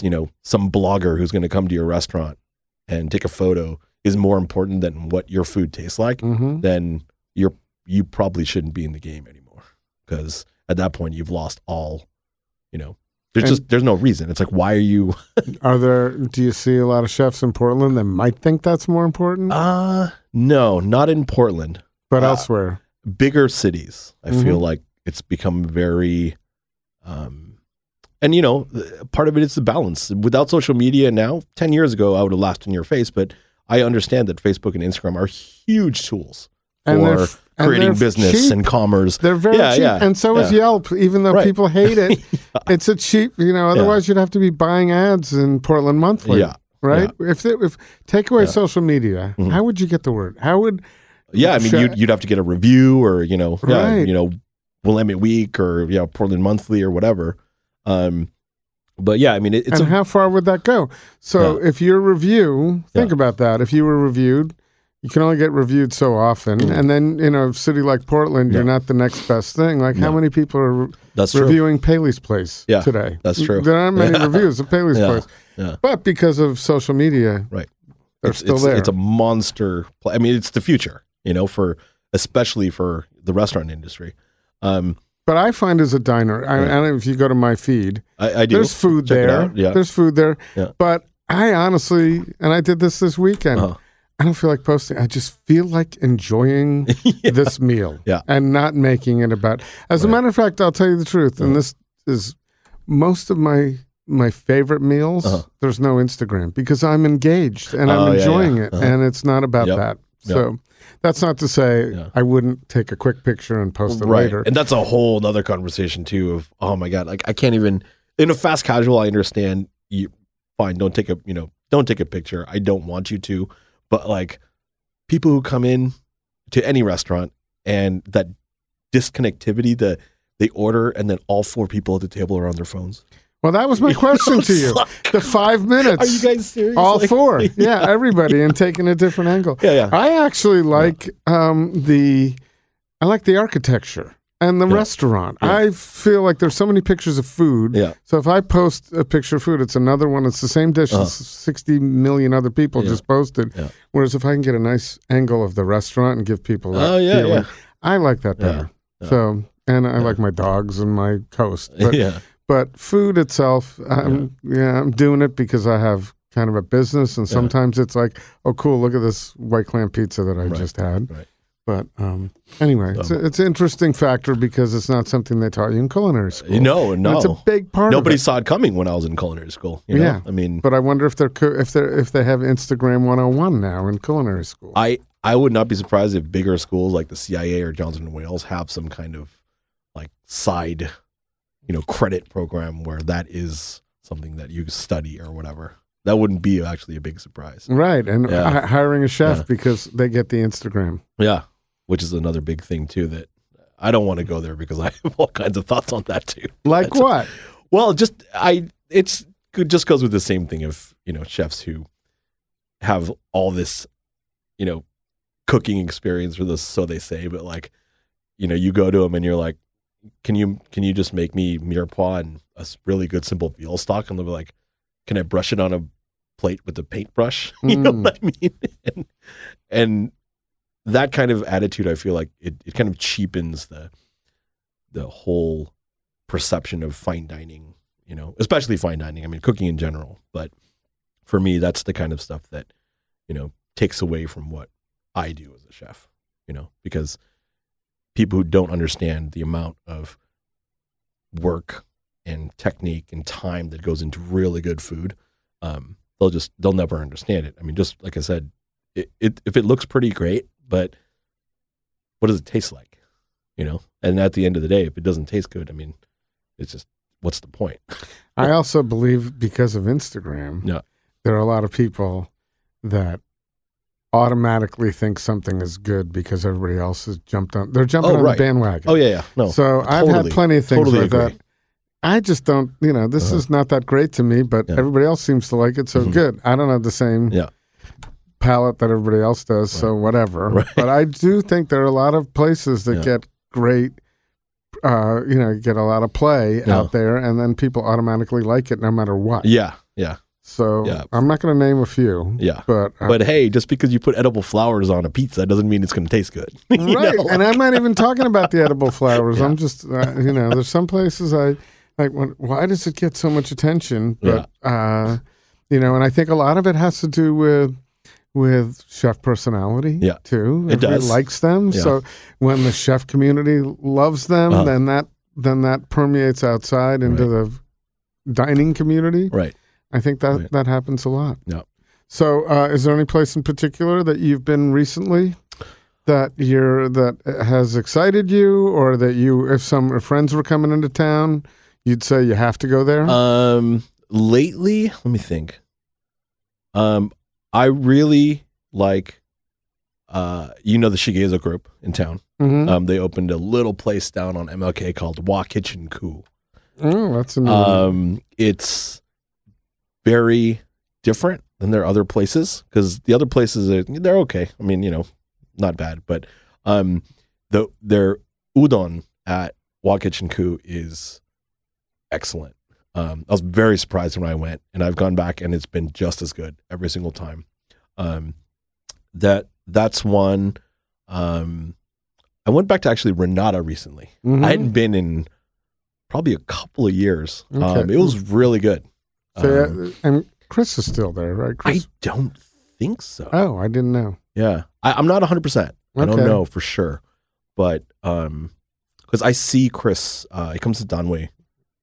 S4: you know, some blogger who's going to come to your restaurant and take a photo is more important than what your food tastes like,
S2: hmm
S4: then you're you probably shouldn't be in the game anymore because at that point you've lost all. You know, there's
S2: And-
S4: just there's no reason. It's like why are you?
S2: Are there? Do you see a lot of chefs in Portland that might think that's more important,
S4: Uh no, not in Portland.
S2: but
S4: uh,
S2: elsewhere?
S4: bigger cities, I
S2: Mhm.
S4: feel like it's become very, um, and you know, part of it is the balance. Without social media now, 10 years ago, I would have laughed in your face, but I understand that Facebook and Instagram are huge tools
S2: And f- and
S4: creating business
S2: cheap.
S4: and commerce.
S2: They're very
S4: Yeah,
S2: cheap,
S4: yeah,
S2: and so is. Yelp. Even though
S4: Right.
S2: people hate it, it's a cheap. You know, otherwise you'd have to be buying ads in Portland Monthly.
S4: Yeah.
S2: right. If they, if take away
S4: Yeah.
S2: social media,
S4: Mhm.
S2: how would you get the word? How would
S4: Yeah, I mean, you'd, you'd have to get a review or, you know, yeah, you know, Willamette Week or, you know, Portland Monthly or whatever. Um, but yeah, I mean, it, it's
S2: and
S4: a,
S2: how far would that go? So if your review, think
S4: Yeah.
S2: about that. If you were reviewed, you can only get reviewed so often,
S4: Mhm.
S2: and then in a city like Portland, you're not the next best thing. Like how many people are
S4: that's true.
S2: reviewing Paley's Place
S4: Yeah,
S2: today?
S4: that's true.
S2: There aren't many
S4: Yeah.
S2: reviews of Paley's
S4: Yeah,
S2: Place,
S4: yeah.
S2: but because of social media,
S4: Right.
S2: they're
S4: it's,
S2: still
S4: it's,
S2: there.
S4: It's a monster. Play. I mean, it's the future, you know, for especially for the restaurant industry. Um,
S2: But I find as a diner, I, I don't know if you go to my feed,
S4: I, I do.
S2: there's food
S4: Check
S2: there.
S4: Yeah.
S2: There's food there.
S4: Yeah.
S2: But I honestly, and I did this this weekend,
S4: Uh-huh.
S2: I don't feel like posting. I just feel like enjoying this meal
S4: Yeah.
S2: and not making it about. As a matter of fact, I'll tell you the truth, and
S4: Uh-huh.
S2: this is most of my my favorite meals.
S4: Uh-huh.
S2: There's no Instagram because I'm engaged and
S4: Oh,
S2: I'm
S4: yeah,
S2: enjoying
S4: yeah.
S2: it,
S4: Uh-huh.
S2: and it's not about
S4: Yep.
S2: that.
S4: Yep.
S2: So that's not to say
S4: Yeah.
S2: I wouldn't take a quick picture and post it
S4: right.
S2: later.
S4: And that's a whole other conversation too. Of oh my god, like I can't even in a fast casual. I understand you. Fine, don't take a you know don't take a picture. I don't want you to, but like people who come in to any restaurant and that disconnectivity, the they order and then all four people at the table are on their phones.
S2: Well, that was my question to you. The five minutes.
S4: Are you guys serious?
S2: All
S4: Like-
S2: four. Yeah, everybody, and taking a different angle.
S4: Yeah, yeah.
S2: I actually like um, the I like the architecture and the
S4: Yeah.
S2: restaurant.
S4: Yeah.
S2: I feel like there's so many pictures of food.
S4: Yeah.
S2: So if I post a picture of food, it's another one. It's the same dish as uh-huh. 60 million other people
S4: Yeah.
S2: just posted.
S4: Yeah.
S2: Whereas if I can get a nice angle of the restaurant and give people that
S4: Oh, yeah,
S2: feeling,
S4: yeah.
S2: I like that better. So and I like my dogs and my coast. But
S4: yeah.
S2: but food itself, I'm, yeah. I'm doing it because I have kind of a business, and sometimes it's like, oh, cool, look at this white clam pizza that I
S4: Right,
S2: just had.
S4: right.
S2: But um, anyway, it's, a, it's an interesting factor because it's not something they taught you in culinary school.
S4: You know, no.
S2: it's a big part.
S4: Nobody
S2: of it.
S4: saw it coming when I was in culinary school. You know?
S2: Yeah.
S4: I mean,
S2: But I wonder if they're if they if they have Instagram 101 now in culinary school.
S4: I I would not be surprised if bigger schools like the CIA or Johnson and Wales have some kind of like side, you know, credit program where that is something that you study or whatever. That wouldn't be actually a big surprise.
S2: right, and
S4: Yeah.
S2: hi- hiring a chef
S4: Yeah.
S2: because they get the Instagram.
S4: Yeah, which is another big thing too that I don't want to go there because I have all kinds of thoughts on that too.
S2: Like
S4: That's-
S2: what?
S4: Well, just I it's it just goes with the same thing of you know chefs who have all this you know cooking experience or this so they say, but like you know you go to them and you're like, can you can you just make me mirepoix and a really good simple veal stock? And they'll be like, can I brush it on a plate with a paintbrush? you know
S2: Mm.
S4: what I mean? and, and that kind of attitude, I feel like it, it kind of cheapens the the whole perception of fine dining, you know, especially fine dining. I mean, cooking in general. But for me, that's the kind of stuff that, you know, takes away from what I do as a chef, you know, because people who don't understand the amount of work and technique and time that goes into really good food, um, they'll just, they'll never understand it. I mean, just like I said, it, it, if it looks pretty great, but what does it taste like? You know, and at the end of the day, if it doesn't taste good, I mean, it's just what's the point?
S2: I also believe because of Instagram,
S4: Yeah.
S2: there are a lot of people that automatically think something is good because everybody else has jumped on. They're jumping
S4: Oh,
S2: on
S4: right.
S2: the bandwagon.
S4: Oh yeah, yeah, no.
S2: so I've had plenty of things
S4: totally
S2: like
S4: agree.
S2: that. I just don't, you know, this
S4: Uh-huh.
S2: is not that great to me, but
S4: Yeah.
S2: everybody else seems to like it. So
S4: Mhm.
S2: good. I don't have the same
S4: Yeah.
S2: Palette that everybody else does. So whatever.
S4: Right.
S2: But I do think there are a lot of places that
S4: Yeah.
S2: get great, uh, you know, get a lot of play
S4: Yeah.
S2: out there, and then people automatically like it no matter what.
S4: Yeah, yeah,
S2: So
S4: Yeah.
S2: I'm not going to name a few.
S4: Yeah.
S2: But, uh,
S4: But hey, just because you put edible flowers on a pizza doesn't mean it's going to taste good.
S2: Right.
S4: know?
S2: and I'm not even talking about the edible flowers. I'm just, uh, you know, there's some places I like. Why does it get so much attention? But, uh, you know, and I think a lot of it has to do with with chef personality.
S4: Yeah.
S2: too.
S4: It does.
S2: likes them.
S4: Yeah.
S2: So when the chef community loves them,
S4: Uh-huh.
S2: then that then that permeates outside into the dining community.
S4: right.
S2: I think that
S4: Right.
S2: that happens a lot.
S4: Yeah.
S2: So, uh, is there any place in particular that you've been recently that you're that has excited you, or that you, if some if friends were coming into town, you'd say you have to go there?
S4: Um, lately, let me think. Um, I really like, uh, you know, the Shigezo group in town.
S2: Mhm.
S4: Um, they opened a little place down on MLK called Wa Kitchen Koo.
S2: oh, that's a new one.
S4: Um, it's very different than their other places because the other places are they're okay. I mean, you know, not bad, but um, the their udon at Wa Kitchen Koo is excellent. Um, I was very surprised when I went, and I've gone back, and it's been just as good every single time. Um, that that's one. Um, I went back to actually Renata recently.
S2: Mhm.
S4: I hadn't been in probably a couple of years. Um,
S2: Okay.
S4: it was really good.
S2: So,
S4: Um,
S2: and Chris is still there, right? Chris?
S4: I don't think so.
S2: oh, I didn't know.
S4: yeah, I, I'm not 100. percent I don't know for sure, but um, because I see Chris, uh, he comes to Danwei,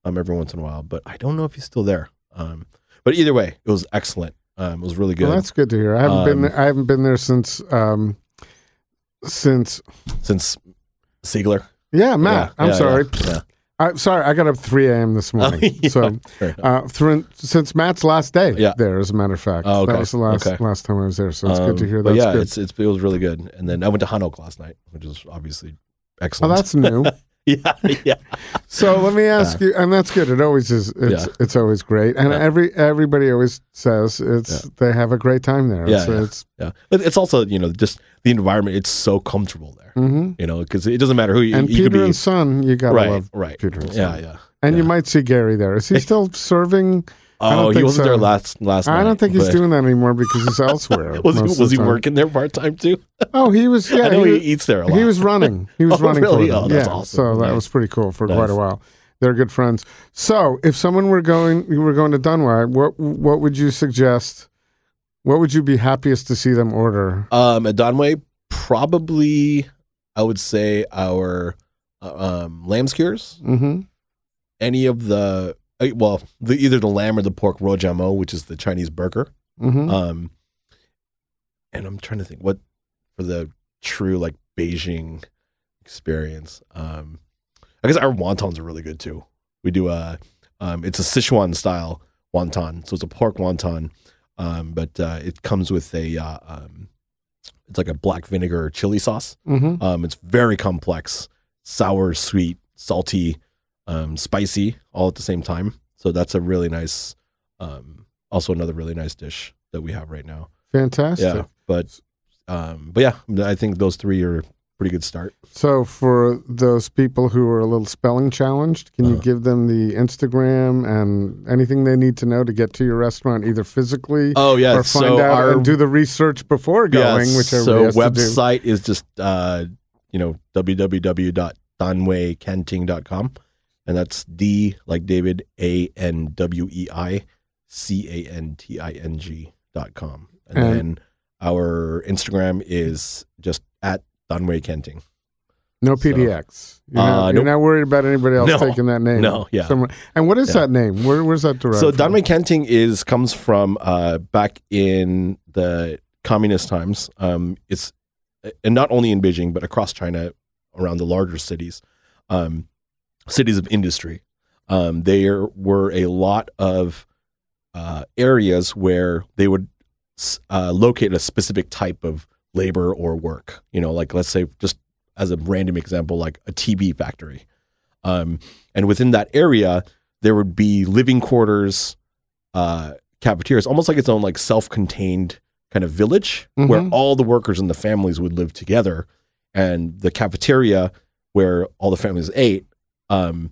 S4: um, every once in a while, but I don't know if he's still there. Um, but either way, it was excellent. Um, it was really good
S2: Well, that's good to hear. I haven't been
S4: Um,
S2: there, I haven't been there since um since
S4: since Sigler.
S2: yeah, Matt.
S4: Yeah,
S2: I'm
S4: yeah,
S2: sorry.
S4: Yeah.
S2: I sorry, I got up 3 a.m. this morning.
S4: Oh.
S2: So uh, through, since Matt's last day
S4: Yeah.
S2: there, as a matter of fact.
S4: Oh, okay.
S2: That was the last
S4: Okay.
S2: last time I was there. So it's good to
S4: Um,
S2: hear. That's
S4: yeah,
S2: good.
S4: it's, it's it was really good. And then I went to Han Oak last night, which is obviously excellent.
S2: Oh,
S4: excellent.
S2: that's new.
S4: yeah, yeah.
S2: So let me ask you, and that's good. It always is. It's
S4: Yeah.
S2: it's always great, and
S4: Yeah.
S2: every everybody always says it's they have a great time there.
S4: Yeah,
S2: it's,
S4: yeah.
S2: it's
S4: Yeah, but it's also you know just the environment. It's so comfortable there.
S2: hmm
S4: You know, because it doesn't matter who you,
S2: and
S4: you
S2: Peter
S4: could be.
S2: and Son, you gotta
S4: right,
S2: love
S4: right.
S2: Peter and Son.
S4: yeah. yeah.
S2: And you might see Gary there. Is he still serving? I don't
S4: Oh, he
S2: think
S4: wasn't
S2: so.
S4: there last last night.
S2: I don't think he's
S4: but-
S2: doing that anymore because he's elsewhere.
S4: Was he, was he
S2: time.
S4: working there part time too?
S2: Oh, he was. Yeah,
S4: I know
S2: he,
S4: he, eats there a lot.
S2: he was running. He was
S4: Oh,
S2: running
S4: really?
S2: for them.
S4: Oh, that's
S2: yeah,
S4: awesome.
S2: so that was pretty cool for
S4: Nice.
S2: quite a while. They're good friends. So, if someone were going, you were going to Danwei, what what would you suggest? What would you be happiest to see them order?
S4: Um, at Danwei, probably I would say our uh, um, lamb skewers.
S2: Mm-hmm.
S4: Any of the well, the either the lamb or the pork rojamo, which is the Chinese burger.
S2: Mm-hmm.
S4: Um, and I'm trying to think what for the true like Beijing experience. Um, I guess our wontons are really good too. We do a, um, it's a Sichuan style wonton, so it's a pork wonton, um, but uh, it comes with a, uh, um, it's like a black vinegar chili sauce.
S2: mm-hmm.
S4: Um, it's very complex, sour, sweet, salty, um, spicy, all at the same time. So that's a really nice, um, also another really nice dish that we have right now.
S2: Fantastic.
S4: Yeah, but um, but yeah, I think those three are a pretty good start.
S2: So, for those people who are a little spelling challenged, can you
S4: Uh-huh.
S2: give them the Instagram and anything they need to know to get to your restaurant, either physically
S4: Oh yeah,
S2: or find
S4: so
S2: out
S4: our
S2: and do the research before going,
S4: yes,
S2: which
S4: so
S2: everybody has to do.
S4: website is just uh, you know www.danweicanting.com, and that's D like David A N W E I C A N T I N G dot com, and,
S2: And-
S4: then our Instagram is just at Danwei Canting.
S2: No PDX. You're,
S4: Uh,
S2: not, you're
S4: nope.
S2: not worried about anybody else
S4: No.
S2: taking that name.
S4: No, yeah.
S2: Someone, and what is
S4: Yeah.
S2: that name? Where, where's that derived
S4: So? Danwei Canting is comes from uh, back in the communist times. Um, it's and not only in Beijing but across China, around the larger cities, um, cities of industry. Um, there were a lot of uh, areas where they would uh, locate a specific type of labor or work. You know, like let's say just as a random example, like a TV factory. Um, and within that area, there would be living quarters, uh, cafeterias, almost like its own like self-contained kind of village where
S2: Mhm.
S4: all the workers and the families would live together, and the cafeteria where all the families ate um,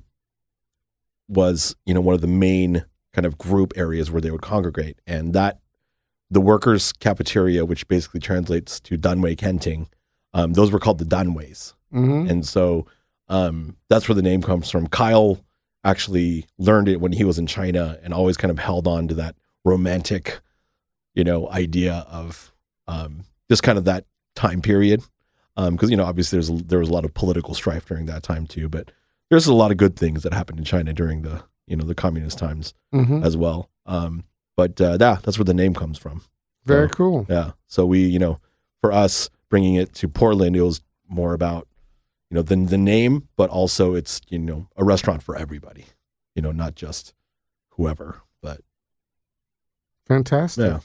S4: was you know one of the main kind of group areas where they would congregate, and that the workers' cafeteria, which basically translates to Danwei Canting, um, those were called the Danweis,
S2: hmm
S4: and so um, that's where the name comes from. Kyle actually learned it when he was in China and always kind of held on to that romantic, you know, idea of um, just kind of that time period. Because you know, obviously, there's there was a lot of political strife during that time too, but there's a lot of good things that happened in China during the you know the communist times
S2: hmm
S4: as well. Um, but uh, yeah, that's where the name comes from.
S2: Very
S4: So,
S2: cool.
S4: Yeah. So we, you know, for us bringing it to Portland, it was more about, you know, the the name, but also it's you know a restaurant for everybody, you know, not just whoever. But
S2: Fantastic.
S4: yeah,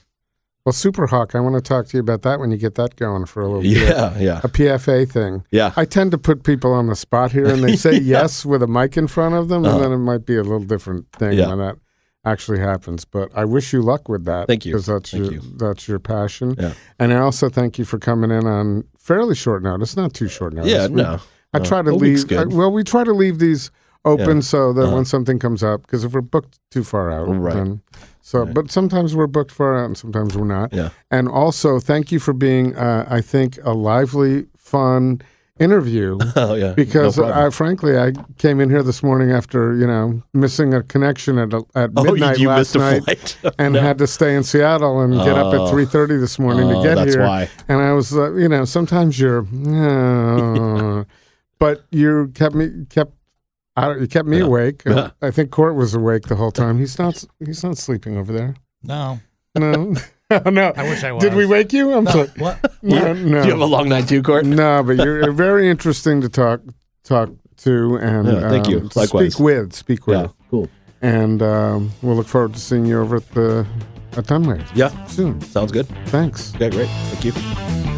S2: Well, Superhawk, I want to talk to you about that when you get that going for a little bit.
S4: yeah, yeah,
S2: A PFA thing.
S4: yeah.
S2: I tend to put people on the spot here and they say
S4: Yeah.
S2: yes with a mic in front of them,
S4: Uh-huh.
S2: and then it might be a little different thing
S4: Yeah.
S2: when that actually happens. But I wish you luck with that.
S4: Thank you.
S2: Because that's,
S4: Thank
S2: your,
S4: you.
S2: that's your passion.
S4: Yeah.
S2: And I also thank you for coming in on fairly short notice, not too short notice.
S4: Yeah,
S2: We-
S4: no.
S2: I
S4: no.
S2: try to
S4: A week's
S2: leave. I, well, we try to leave these open
S4: Yeah.
S2: so that
S4: Uh-huh.
S2: when something comes up, because if we're booked too far out,
S4: Right.
S2: then so.
S4: Right.
S2: But sometimes we're booked far out, and sometimes we're not.
S4: Yeah.
S2: And also, thank you for being, uh, I think, a lively, fun interview.
S4: Oh yeah.
S2: Because
S4: No.
S2: I, frankly, I came in here this morning after you know missing a connection at at
S4: oh, you,
S2: midnight
S4: you
S2: last night, and
S4: No.
S2: had to stay in Seattle and get up at
S4: Oh.
S2: three thirty this morning to
S4: Oh,
S2: get
S4: that's
S2: here.
S4: why.
S2: And I was, uh, you know, sometimes you're, uh, but you kept me kept. I, you kept me
S4: Yeah.
S2: awake.
S4: Yeah.
S2: I think Court was awake the whole time. He's not. He's not sleeping over there.
S1: No,
S2: No, no.
S1: I wish I was.
S2: Did we wake you? I'm
S1: No,
S2: sorry.
S1: what?
S2: No, no.
S4: Do you have a long night too, Court?
S2: No, but you're you're very interesting to talk talk to and
S4: Yeah, thank you.
S2: um, to
S4: Likewise.
S2: speak with. Speak with.
S4: Yeah. Cool.
S2: And um, we'll look forward to seeing you over at the at Danwei
S4: Yeah.
S2: soon.
S4: Sounds good.
S2: Thanks.
S4: Okay, great. Thank you.